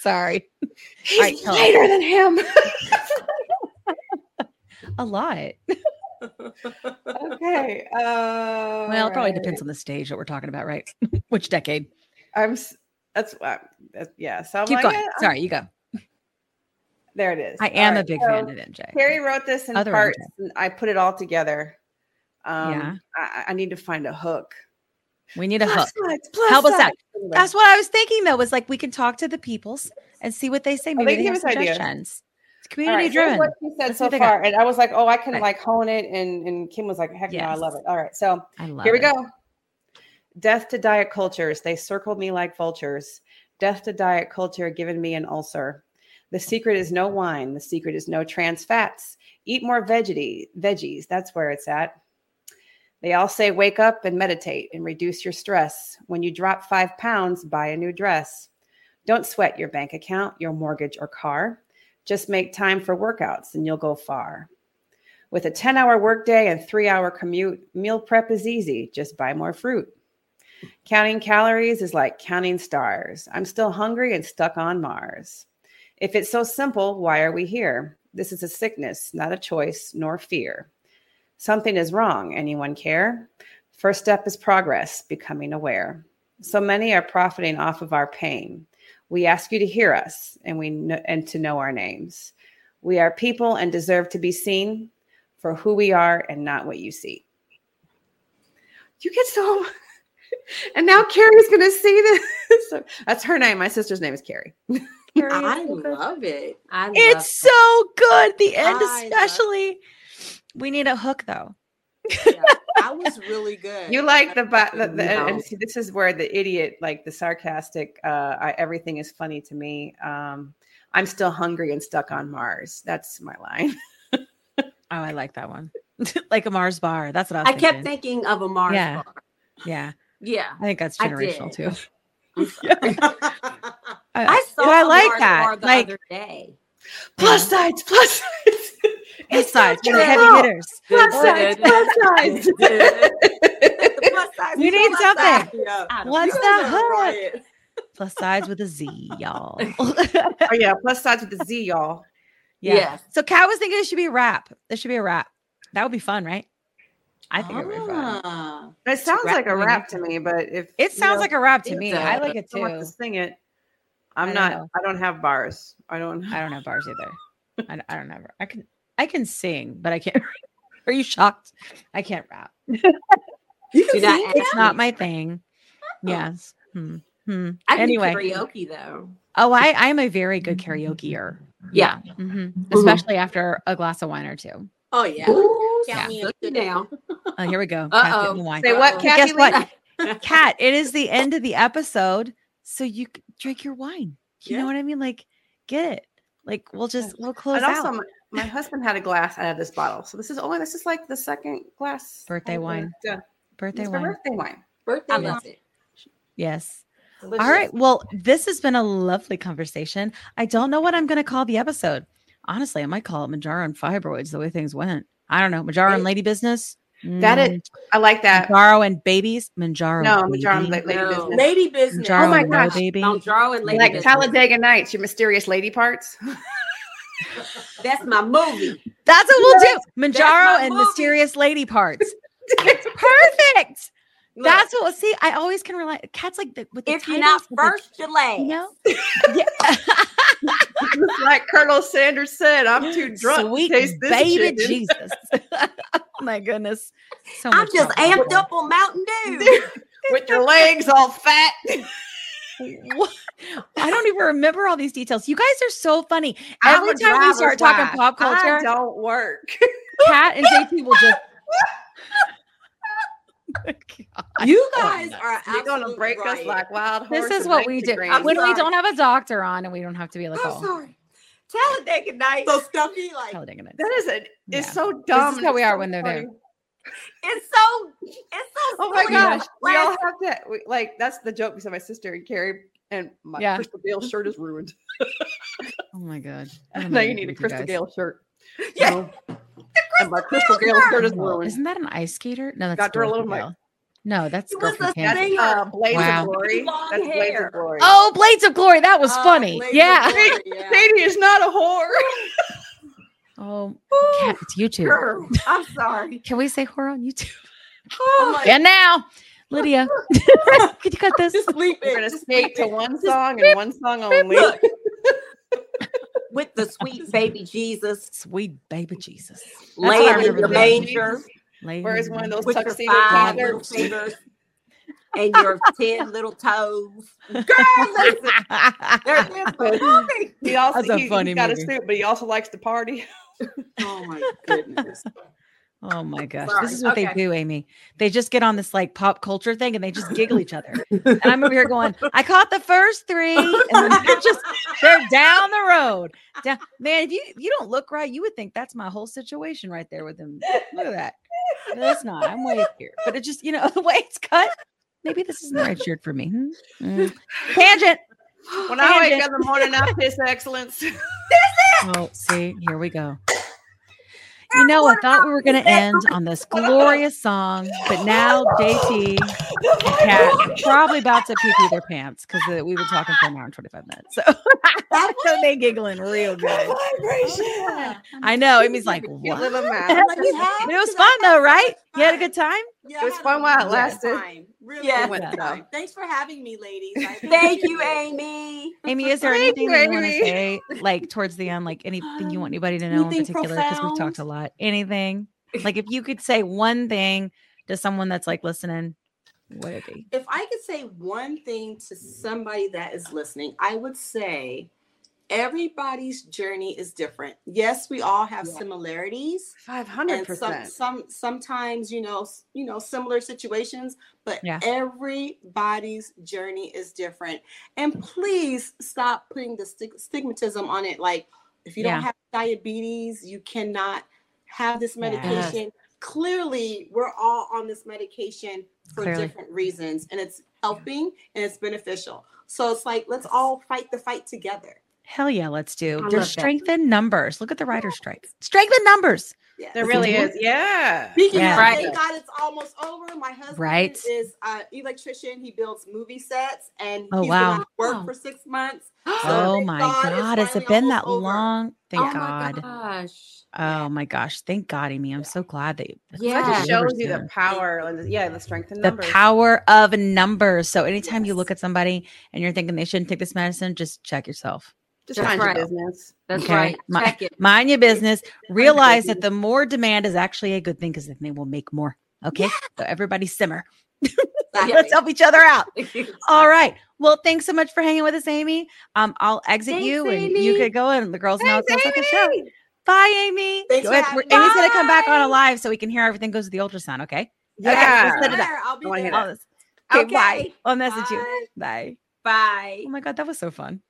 Sorry, he's right, tell later than him. a lot. okay. Uh, Well, it probably depends on the stage that we're talking about, right? Which decade? I'm. That's uh, that's- yeah. So I'm Keep like, going. yeah, I'm- Sorry, you go. There it is. I All am a right, big so fan of MJ. Carrie wrote this in Other parts, and I put it all together. Um, Yeah. I, I need to find a hook. We need a hook. Sides, plus Help us out. Anyway. That's what I was thinking though, was like we can talk to the peoples and see what they say. Maybe they they, give us suggestions. It's community right, so driven. What she said Let's so got. far, and I was like, "Oh, I can Right. like hone it," and and Kim was like, "Heck no, I love it." All right, so here we it. go. Death to diet cultures. They circled me like vultures. Death to diet culture, given me an ulcer. The secret is no wine. The secret is no trans fats. Eat more veggie veggies. That's where it's at. They all say wake up and meditate and reduce your stress. When you drop five pounds, buy a new dress. Don't sweat your bank account, your mortgage, or car. Just make time for workouts and you'll go far. With a 10 hour workday and three hour commute, meal prep is easy. Just buy more fruit. Counting calories is like counting stars. I'm still hungry and stuck on Mars. If it's so simple, why are we here? This is a sickness, not a choice nor fear. Something is wrong. Anyone care? First step is progress, becoming aware. So many are profiting off of our pain. We ask you to hear us and we kn- and to know our names. We are people and deserve to be seen for who we are and not what you see. You get so and now Carrie's gonna see this. That's her name. My sister's name is Carrie. I love it. I love It's so good. The end, I love- especially. We need a hook though. Yeah, that was really good. You like the, ba- the, the and- No. and see, this is where the idiot, like the sarcastic, uh, I, everything is funny to me. Um, I'm still hungry and stuck on Mars. That's my line. Oh, I like that one. like a Mars bar. That's what I was I kept thinking. thinking of a Mars Yeah. bar. Yeah. Yeah. I think that's generational too. I'm. I, I saw but I a like Mars that. bar the Like other day. Plus sides, plus sides. Plus size. so We're the heavy true. hitters. Plus sides, plus size. We need something. Yeah. What's the guys hook? Plus sides with a Z, y'all. Oh yeah, plus sides with a Z, y'all. yeah. Yes. So Kat was thinking it should be a rap. There should be a rap. That would be fun, right? I think it would be fun. Ah. It sounds Rap like a rap to me, but if It sounds like a rap to me. I like it someone too. to sing it. I'm I don't know. I don't have bars. I don't. I don't have bars either. I, I don't have. I can. I can sing, but I can't. Are you shocked? I can't rap. You can not sing ask It's that? not my thing. Yes. Hmm. Hmm. I can Anyway. karaoke though. Oh, I I'm a very good karaokeer. Yeah. hmm Especially after a glass of wine or two. Oh yeah. Ooh, Yeah. me look now. Oh, here we go. Kat's Uh-oh. getting the wine. Say what, Uh-oh. Guess what, Lee? Kat? It is the end of the episode, so you drink your wine. You Yeah. know what I mean? Like, get it. Like, we'll just we'll close And also, out. my, my husband had a glass out of this bottle, so this is only this is like the second glass. Birthday uh, wine. done. Birthday It's wine. birthday wine. Birthday wine. love. Yes. Delicious. All right. Well, this has been a lovely conversation. I don't know what I'm going to call the episode. Honestly, I might call it Majara and Fibroids the way things went. I don't know. Majara and Lady Business. That it. Mm. I like that. Manjaro and babies. Manjaro. No, baby. Majara and La- Lady No. Business. Lady business. Manjaro Oh my and no gosh. baby. Don't draw and lady like business. Talladega Nights, your mysterious lady parts. That's my movie. That's what we'll do. my Manjaro and movie. mysterious lady parts. Perfect. Look, That's what. we'll see, I always can relate. Cats like the, with the if you're not titles, the- first, you're last. you know. Yeah. Like Colonel Sanders said, I'm too drunk Sweet to taste this baby chicken. Jesus. oh my goodness. So I'm just fun. amped up on Mountain Dew. with your legs all fat. What? I don't even remember all these details. You guys are so funny. I'm Every time we start talking wife. pop I culture, don't work. Kat and JT will just. God. You oh, guys are You're gonna absolute break us like wild horses. This is what we do Instagram. when we don't have a doctor on and we don't have to be like, I'm oh, sorry. Talladega Nights. So stuffy, like Talladega Nights. That is a. It's Yeah. so dumb. how we are so when they're there. It's so. It's so. Oh my silly. gosh, we all have to We, like that's the joke because my sister and Carrie and my Yeah. Crystal Gayle shirt is ruined. Oh my god. Now you need a Crystal guys. Gayle shirt. Yeah. So- and my Crystal Gayle shirt is ruined. Isn't that an ice skater? No, that's Got her a little mic. Gale. No, that's It was Girl from a Kansas. thing. Uh, Blades Wow. of Glory. Long That's Blades of Glory. Oh, Blades of Glory. That was Oh, funny. Blades Yeah. Glory, yeah. Sadie is not a whore. Oh, Kat, it's YouTube. Girl, I'm sorry. Can we say whore on YouTube? Oh my- And now, Lydia, could you cut this? Sleep We're gonna Just skate to one song and one song only. Look, With the sweet baby Jesus Sweet baby Jesus. what I laying in the the manger Lady Where's one of those with your tuxedo five fingers and your ten little toes. Girl, listen, there's this movie. He also That's a he, funny has got movie. a suit, but he also likes to party. oh my goodness. Oh my gosh. Sorry. This is what Okay. they do, Amy. They just get on this like pop culture thing and they just giggle each other. And I'm over here going, I caught the first three. And then they're just they're down the road. Down. Man, if you if you don't look right, you would think that's my whole situation right there with them. Look at that. No, it's not. I'm way up here. But it just, you know, the way it's cut. Maybe this isn't the right shirt for me. Hmm? Mm. Tangent. When I wake up in the morning, I piss excellence. Oh, see, here we go. You know, I thought we were going to end on this glorious song, but now JT and Kat are probably about to pee pee their pants because uh, we've been talking for an hour and 25 minutes. So, so they giggling real good. Vibration. Oh, I know. Amy's like, what? a But. Like, it was fun though, right? You had a good time? Yeah, It was fun while it lasted. Time. Really Yeah. good Went time. though. Thanks for having me, ladies. Thank you. Amy. Amy, is there anything you, that you want to say, like towards the end, like anything you want anybody to know in particular? Because we've talked a lot. Anything? Like if you could say one thing to someone that's like listening, what would it be? If I could say one thing to somebody that is listening, I would say everybody's journey is different. Yes, we all have Yeah. similarities. Five hundred and some, percent. some sometimes you know you know similar situations but Yeah. everybody's journey is different and please stop putting the stig- stigmatism on it like if you Yeah. don't have diabetes you cannot have this medication clearly we're all on this medication for Clearly. different reasons and it's helping and it's beneficial so it's like let's all fight the fight together Hell yeah, let's do. I There's love that. strength in numbers. Look at the writer strike. Strength in numbers. Yes. There really is. Yeah. Speaking Yeah. of, Right. thank God it's almost over. My husband Right. is an electrician. He builds movie sets, and Oh, he's wow. been work Wow. for six months. Oh my God God. Has it been that over. long? Thank oh God. oh God. my gosh. Oh my gosh. Thank God, Amy. I'm so glad that you Yeah. That shows you the power and the, yeah, the strength in the numbers. power of numbers. So anytime you look at somebody and you're thinking they shouldn't take this medicine, just check yourself. Just That's mind right. your business. That's Okay. right. My- Check it. Mind your business. Realize that the more demand is actually a good thing because then they will make more. Okay. So everybody simmer. Let's help each other out. All right. Well, thanks so much for hanging with us, Amy. Um, I'll exit Thanks, you and you could go and the girls know it's Thanks, like a show. Bye, Amy. Thanks Go ahead. having Amy's gonna come back on a live so we can hear everything goes to the ultrasound. Okay. Yeah. let's set it up. I'll be I wanna hear there. All this. Okay, bye. I'll message you. Bye. Bye. Bye. Oh my god, that was so fun.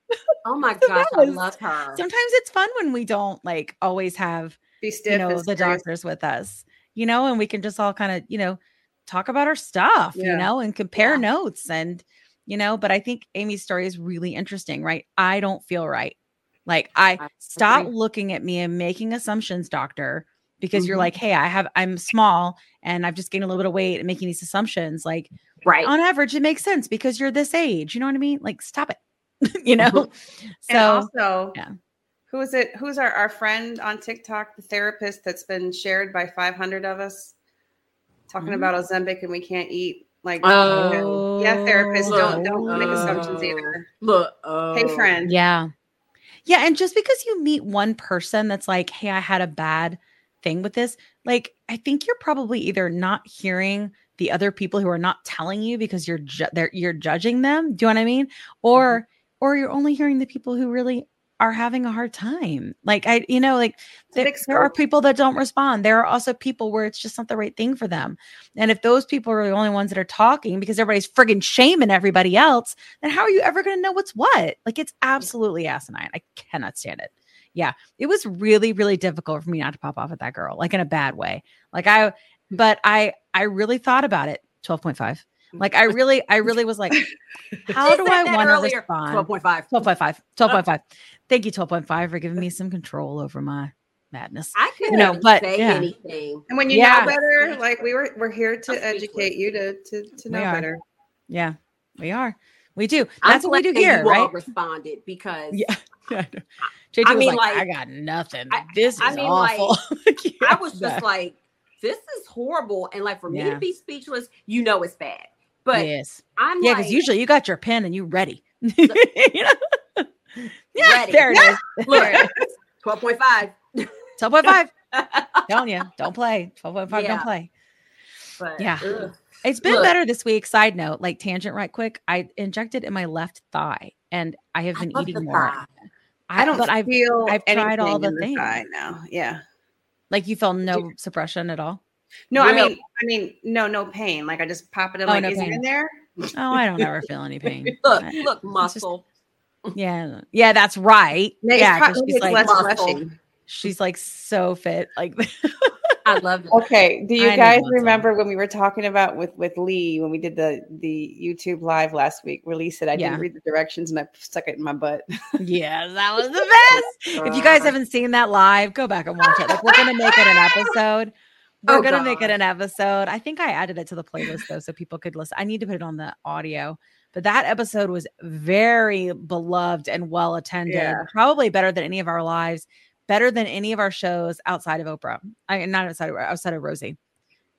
Oh my gosh, I love her. Sometimes it's fun when we don't like always have Be stiff. you know the serious. doctors with us, you know, and we can just all kind of you know talk about our stuff, you know, and compare Yeah. notes and you know. But I think Amy's story is really interesting, right? I don't feel right. Like I I stop agree. looking at me and making assumptions, doctor, because you're Mhm. like, hey, I have I'm small and I've just gained a little bit of weight and making these assumptions. Like Right. on average, it makes sense because you're this age. You know what I mean? Like, stop it. you know. And So also, yeah. who is it? Who's our, our friend on TikTok, the therapist that's been shared by 500 of us talking Mhm. about Ozempic and we can't eat? Like, Oh. yeah, therapists, don't don't make Oh. assumptions either. Look. Oh. Hey, friend. Yeah. Yeah. And just because you meet one person that's like, hey, I had a bad thing with this, like, I think you're probably either not hearing the other people who are not telling you because you're ju- you're judging them. Do you know what I mean? Or or you're only hearing the people who really are having a hard time. Like I, you know, like there, there are people that don't respond. There are also people where it's just not the right thing for them. And if those people are the only ones that are talking because everybody's friggin' shaming everybody else, then how are you ever going to know what's what? Like it's absolutely asinine. I cannot stand it. Yeah, it was really, really difficult for me not to pop off at that girl, like in a bad way. Like I, but I, I really thought about it. Twelve point five. Mm. Like I really, I really was like, how do I that want to respond? 12.5. 12.5. 12.5. Thank you, 12.5, for giving me some control over my madness. I couldn't know, but, say yeah. anything. And when you Yeah. know better, like we were, we're here to I'm educate you to to, to know are. better. Yeah, we are. We do. I'm That's what we do here, you all right? responded because Yeah. I know. JT I was mean, like, I got nothing. I- this is I mean, like, awful. I was Yeah. just like, this is horrible. And like for me Yeah. to be speechless, you know it's bad. But yes. I'm Yeah, like, because usually you got your pen and you ready. you know? Yeah, Ready. there it is. look, There it is. 12.5. 12.5. Telling you, don't play. 12.5, Yeah. don't play. But Yeah. ugh. It's been Look. better this week. Side note, like tangent right quick. I injected in my left thigh and I have been love eating more. thigh. I don't but I've feel I've tried all anything the things. I know. Yeah. like you felt no suppression at all. No, I mean, I mean, no, no pain. Like I just pop it in. Oh, like, no is pain. it in there? Oh, I don't ever feel any pain. Look, I- look, just- muscle. Yeah. Yeah, that's right. Maybe yeah, pro- she's like less muscle. she's like so fit. Like I love it. Okay. Do you need guys remember when we were talking about with with Lee when we did the the YouTube live last week? Release it. I Yeah. didn't read the directions and I stuck it in my butt. Yeah, that was the best. if you guys Uh, haven't seen that live, go back and watch it. Like we're gonna make it an episode. We're Oh, gonna make it an episode. I think I added it to the playlist though, so people could listen. I need to put it on the audio. But that episode was very beloved and well attended. Yeah. Probably better than any of our lives, better than any of our shows outside of Oprah. I not outside of outside of Rosie.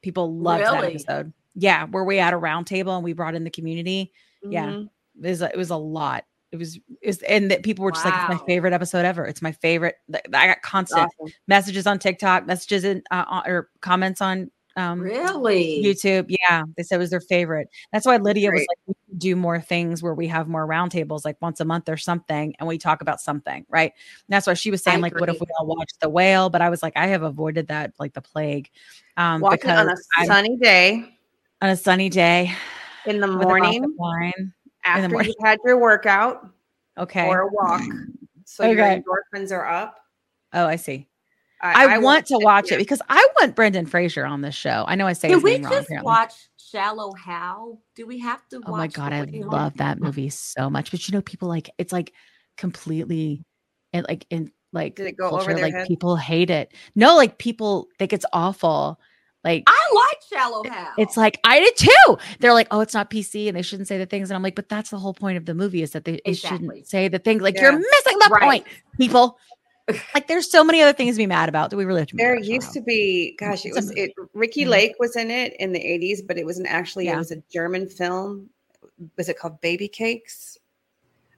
People loved that episode. Yeah, where we had a round table and we brought in the community. Yeah. Mhm. It was, it was a lot. It was, it was and that people were just like, it's my favorite episode ever. It's my favorite. I got constant Awesome. messages on TikTok, messages in uh, or comments on um Really? YouTube. Yeah, they said it was their favorite. That's why Lydia was like, we do more things where we have more roundtables, like once a month or something, and we talk about something, right? And that's why she was saying, I like, what if we all watch The Whale? But I was like, I have avoided that like the plague, um, because on a I'm- sunny day on a sunny day in the with a glass of morning wine. after morning. you've had your workout Okay. or a walk, so your Okay. endorphins are up. oh, I see. I, want to watch it because I want Brendan Fraser on this show. I know I say Can his we name wrong. just Apparently. watch Shallow Hal? Do we have to Oh watch my god, I love that movie so much. But you know, people like it's like completely and like in like Did it go culture, over their like head? people hate it. No, like people think it's awful. Like I like Shallow Hal. it's like I did too. They're like, oh, it's not PC, and they shouldn't say the things. And I'm like, but that's the whole point of the movie is that they, they Exactly. shouldn't say the things. Like Yeah. you're missing the Right. point, people. like there's so many other things to be mad about. Do we really have to? There mad about used to be, gosh, it was it. Ricki Mhm. Lake was in it in the '80s, but it wasn't actually. Yeah. It was a German film. Was it called Baby Cakes?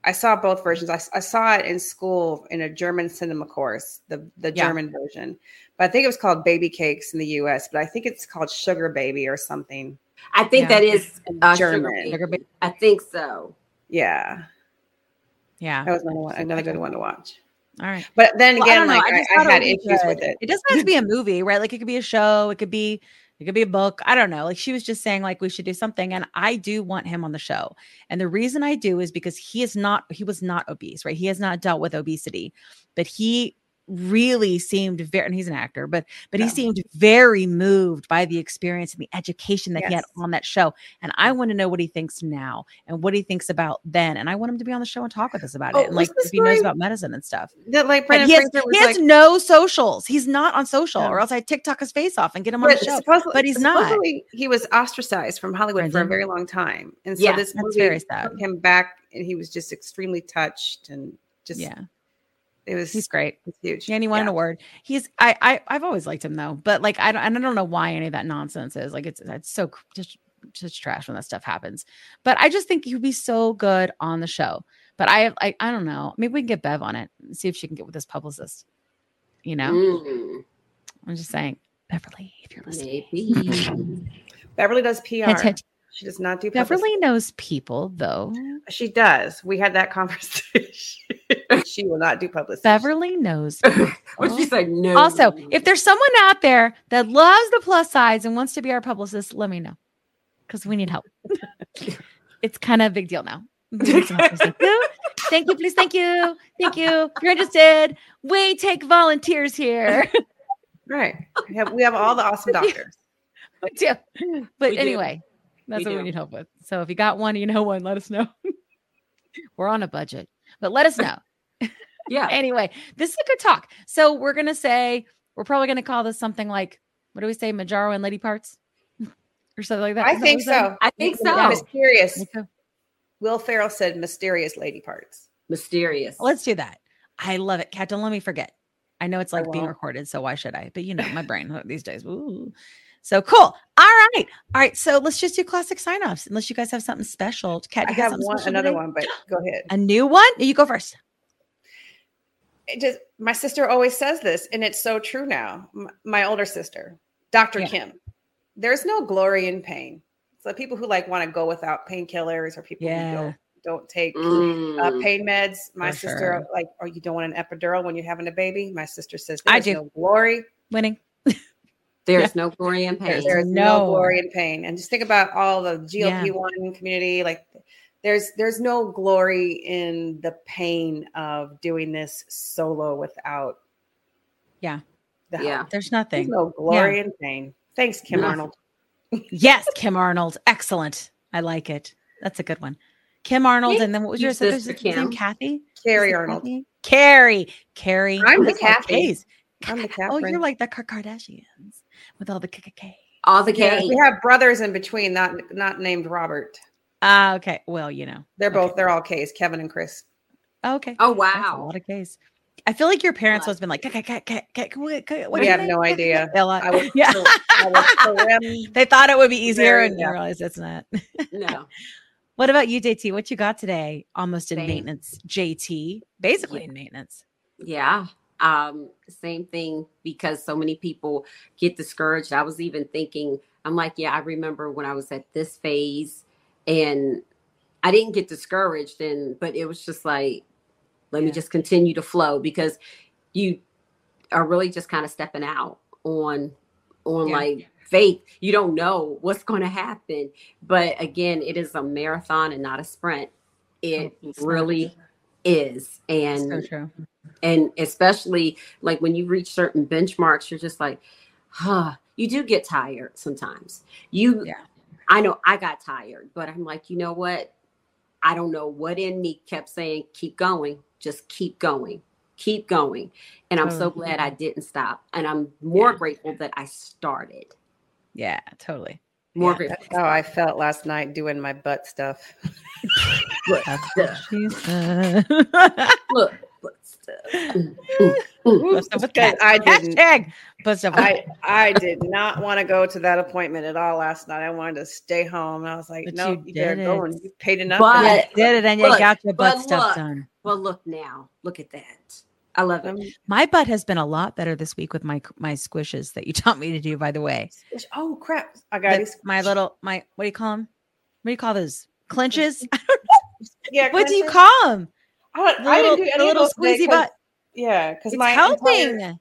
I saw both versions. I, I saw it in school in a German cinema course, the the Yeah. German version. But I think it was called Baby Cakes in the U.S. But I think it's called Sugar Baby or something. I think Yeah. that is uh, German. Sugar Sugar Baby. Baby. I think so. Yeah, Yeah. that was another, one, another good one to watch. All right. But then Well, again, don't like I I, I, had issues good. with it. It doesn't have to be a movie, right? Like it could be a show. It could be it could be a book. I don't know. Like she was just saying, like we should do something, and I do want him on the show. And the reason I do is because he is not he was not obese, right? He has not dealt with obesity, but he really seemed very and he's an actor but but he Yeah. seemed very moved by the experience and the education that he had on that show and i want to know what he thinks now and what he thinks about then and i want him to be on the show and talk with us about Oh, it and like if he knows about medicine and stuff That like he has, he has like, no socials. He's not on social, No. or else I TikTok his face off and get him on the show. supposedly, but he's not. He was ostracized from Hollywood for a very long time, and so Yeah, this movie very sad. him back, and he was just extremely touched, and just Yeah, it was he's great. it's huge. Yeah, and he won an award. He's I, I I've always liked him though, but like I don't and I don't know why any of that nonsense is. Like it's it's so just just trash when that stuff happens. But I just think he would be so good on the show. But I I I don't know. Maybe we can get Bev on it and see if she can get with this publicist. You know, Mm, I'm just saying, Beverly, if you're listening, maybe. Beverly does PR. She does not do publicity. Beverly knows people though. She does. We had that conversation. she will not do publicity. Beverly knows. Would you say no? Also, if there's someone out there that loves the plus size and wants to be our publicist, let me know because we need help. it's kind of a big deal now. We need some help. Thank you. Thank you, please. Thank you. Thank you. If you're interested, we take volunteers here. Right. We have, we have all the awesome doctors. We do. But We anyway, that's We what we need help with. So if you got one, you know one, let us know. We're on a budget, but let us know. yeah, anyway, this is a good talk. So we're gonna say we're probably gonna call this something like what do we say, Mounjaro and Lady Parts, or something like that. I think what we so. I think Yeah, so. Mysterious. Me. Will Ferrell said mysterious lady parts. Mysterious. Let's do that. I love it, Kat. Don't let me forget. I know it's like being recorded, so why should I? But you know, my brain these days. Ooh. So cool. All right, all right. So let's just do classic sign-offs. Unless you guys have something special. Kat, I you got have one, special another today? one, but go ahead. A new one. You go first. It just my sister always says this, and it's so true now. M- my older sister, Dr. Yeah. Kim, there's no glory in pain. So people who like want to go without painkillers or people Yeah. who don't, don't take uh, Mm. pain meds. My For sister, sure. like, or you don't want an epidural when you're having a baby. My sister says I do. no glory. Winning. There's no glory in pain. There's no- no glory in pain. And just think about all the GLP one community. Like, there's there's no glory in the pain of doing this solo without. Yeah. the. Yeah. There's There's nothing. There's no glory in pain. Thanks, Kim No. Arnold. Yes, Kim Arnold. Excellent. I like it. That's a good one. Kim Arnold. Thank and then what was your sister's Sister name? Kathy? Carrie Arnold. Kathy? Carrie. Carrie. I'm the That's all Kathy. I'm the Kathy. Oh, you're like the Kar- Kardashians with all the KKK. All the Yeah, we have brothers in between, not not named Robert. Ah, okay. Well, you know. They're Okay. both they're all K's, Kevin and Chris. Okay. Oh That's a wow. lot of Ks. I feel like your parents Lot. must have been like, "K- K- K- K- K- what- We have no idea. A lot. I was yeah. so- I was so- they thought it would be easier and yeah. you realize it's not. No. what about you, JT? What you got today? Almost in Same. maintenance, JT. Basically Yeah. in maintenance. Yeah. Um, same thing because so many people get discouraged. I was even thinking, I'm like, yeah, I remember when I was at this phase and I didn't get discouraged and but it was just like, let me just continue to flow because you are really just kind of stepping out on on Yeah. like faith. You don't know what's going to happen. But again, it is a marathon and not a sprint. It really is. And so true. and especially like when you reach certain benchmarks you're just like huh you do get tired sometimes you Yeah. i know i got tired but i'm like you know what i don't know what in me kept saying keep going just keep going keep going. And I'm so Totally. glad I didn't stop. And I'm more Yeah. grateful that I started. Yeah, totally. More Yeah. That's how I felt last night doing my butt stuff. That's what she said. Look, but stuff. Mm, mm, mm. Put stuff with that. I didn't. Hashtag put stuff I I did not want to go to that appointment at all last night. I wanted to stay home. And I was like, But no, you you, better did go it. and you paid enough. But- for You did it and you Look, got your butt but stuff look. done. Well, look now. Look at that. I love it. Um, My butt has been a lot better this week with my my squishes that you taught me to do. By the way, oh crap! I got The- these. my little my what do you call them? What do you call those clenches? Yeah. what do you call them? I, don't- The I little, didn't do any little squeezy butt. Yeah, because my helping. entire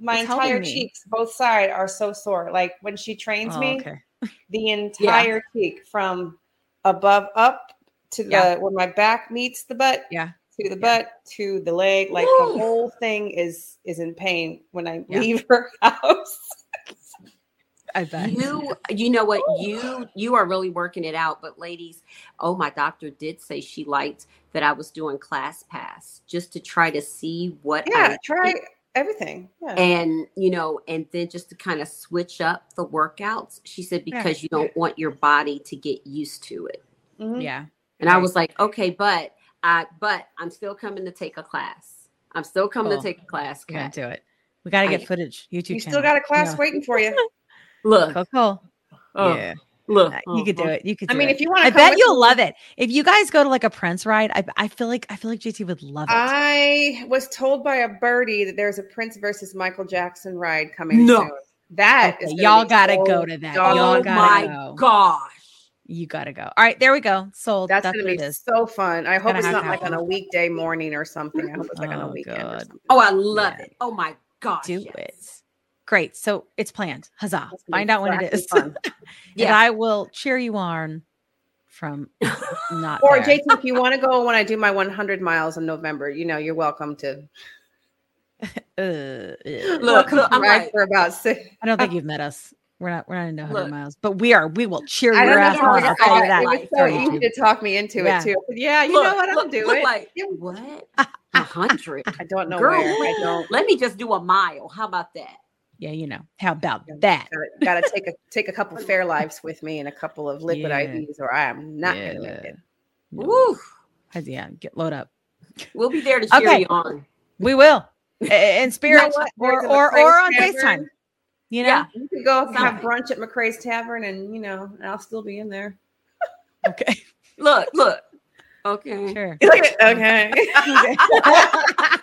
my It's entire cheeks, both side, are so sore. Like when she trains Oh, me, okay. the entire cheek from above up to the Yeah. where my back meets the butt Yeah. To the butt to the leg like Woo. the whole thing is is in pain when i Yeah. leave her house I bet. you you know what you you are really working it out but ladies oh my doctor did say she liked that i was doing class pass just to try to see what yeah I try everything yeah and you know and then just to kind of switch up the workouts she said Yeah. because you don't want your body to get used to it Mhm. Yeah. and i was like okay but i but i'm still coming to take a class i'm still coming Cool. to take a class We're gonna do it. We got to I- get footage. YouTube. you still got a class Yeah. waiting for you look Cool. cool. oh, yeah. look You could do uh-huh. it. You could. i mean it. if you want I bet you'll love it. If you guys go to like a Prince ride, I, I feel like I feel like JT would love it. i was told by a birdie that there's a prince versus michael jackson ride coming No. soon that Okay, is y'all gotta so go to that. Y'all oh gotta my go. gosh you gotta go. All right, there we go. Sold. That's, That's, gonna be it is. so fun. I hope it's not like on a weekday morning or something. I hope it's like on a Oh, weekend or oh i love Yeah. it oh my gosh Do yes. it. Great. So it's planned. Huzzah. That's Find out when it is. actually and Yeah. I will cheer you on from not Or there. JT, if you want to go when I do my 100 miles in November, you know, you're welcome to. Uh, ugh. Look, look, I'm ride like, for about six. I don't think you've met us. We're not. We're not into 100 Look. miles, but we are. We will cheer I your don't ass know. on. I'll tell you it was It's so on easy to talk me into Yeah. it too. But yeah, you look, know what? I'll look, do it. Like, what? A hundred? I don't know Girl, where. I don't. Let me just do a mile. How about that? Yeah, you know. How about that? Got to take a take a couple fair lives with me and a couple of liquid Yeah. IVs, or I am not going to make it. No. Woo. Yeah, get load up. We'll be there to cheer Okay. you on. We will. In spirit what? or or or on Tavern. FaceTime. You know? Yeah. You could go have brunch at McRae's Tavern, and you know, I'll still be in there. Okay. Look, look. Okay. Sure. okay.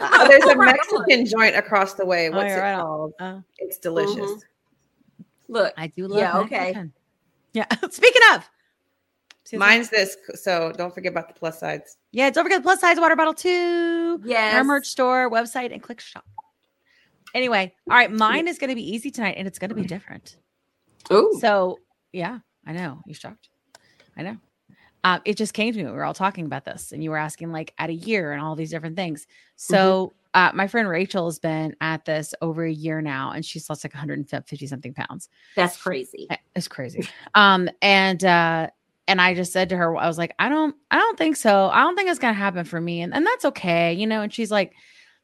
Oh, there's a Mexican joint across the way. Oh, What's yeah, it right called? Uh, It's delicious. Mhm. Look, I do love Yeah, okay. Mexican. Yeah. Speaking of. See what's Mine's this, so don't forget about the plus sides. Yeah, don't forget the plus size water bottle too. Yeah, Our merch store, website, and click shop. Anyway, all right, mine is going to be easy tonight, and it's going to be different. Ooh. So, yeah, I know you shocked. I know. Um, it just came to me. We were all talking about this, and you were asking like at a year and all these different things. So, uh, my friend Rachel has been at this over a year now, and she's lost like 150 something pounds. That's crazy. Uh, It's crazy. Um, and uh, and I just said to her, I was like, I don't, I don't think so. I don't think it's gonna happen for me, and and that's okay, you know. And she's like,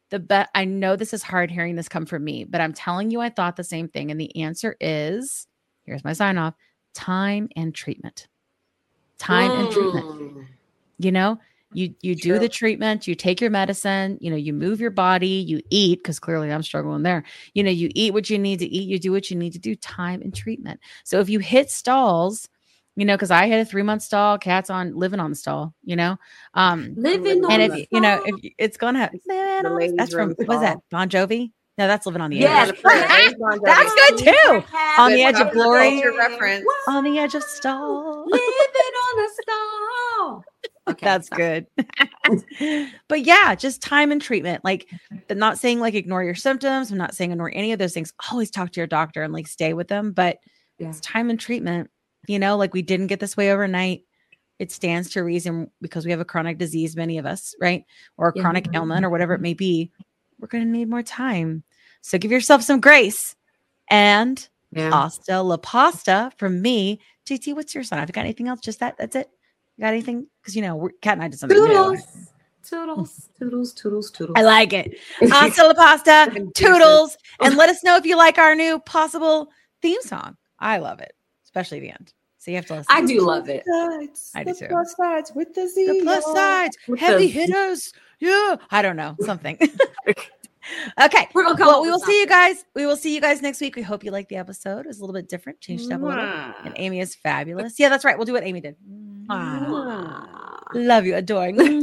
the bet. I know this is hard hearing this come from me, but I'm telling you, I thought the same thing, and the answer is, here's my sign off: time and treatment. Time and treatment Mm. you know you you do the treatment you take your medicine you know you move your body you eat because clearly i'm struggling there you know you eat what you need to eat you do what you need to do time and treatment so if you hit stalls you know because i had a three month stall cats on living on the stall you know um Living on and if the you you know if you- it's gonna have It's the ladies' that's from room what's that bon jovi no that's living on the Yes. edge There's Bon That's good too. On the edge of Pop glory. culture reference. on the edge of stall Living on a stall. Okay, That's sorry. good. but yeah, just time and treatment. Like, I'm not saying like ignore your symptoms. I'm not saying ignore any of those things. Always talk to your doctor and like stay with them. But Yeah. it's time and treatment. You know, like we didn't get this way overnight. It stands to reason because we have a chronic disease, many of us, right? Or a Yeah. chronic ailment or whatever it may be. We're going to need more time. So give yourself some grace. And Yeah. hasta la pasta from me. JT, what's your sign? Have you got anything else? Just that? That's it? You got anything? Because you know, we're, Kat and I did something new. Toodles. Toodles, toodles, toodles, toodles. I like it. Hasta la pasta, toodles, and let us know if you like our new possible theme song. I love it, especially the end. So you have to listen. I do love it. Sides, I do the too. Plus sides with the Z. the plus sides, With heavy the- hitters. Yeah, I don't know something. okay, We're gonna come well, we will see you guys. We will see you guys next week. We hope you like the episode. It was a little bit different, changed up a little. And Amy is fabulous. Yeah, that's right. We'll do what Amy did. Mwah. Mwah. Love you, adoring. Mwah.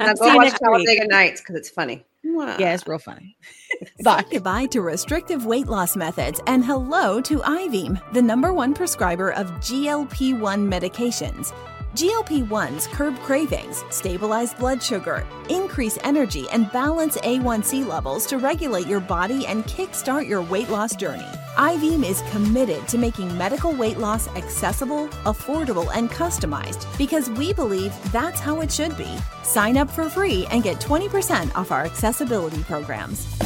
Now See go you watch next week. Talladega Nights because it's funny. Yeah, it's real funny. Bye. Goodbye to restrictive weight loss methods and hello to Ivim, the number one prescriber of GLP 1 medications. GLP 1s curb cravings, stabilize blood sugar, increase energy, and balance A1C levels to regulate your body and kickstart your weight loss journey. Ivim is committed to making medical weight loss accessible, affordable, and customized because we believe that's how it should be. Sign up for free and get 20% off our accessibility programs.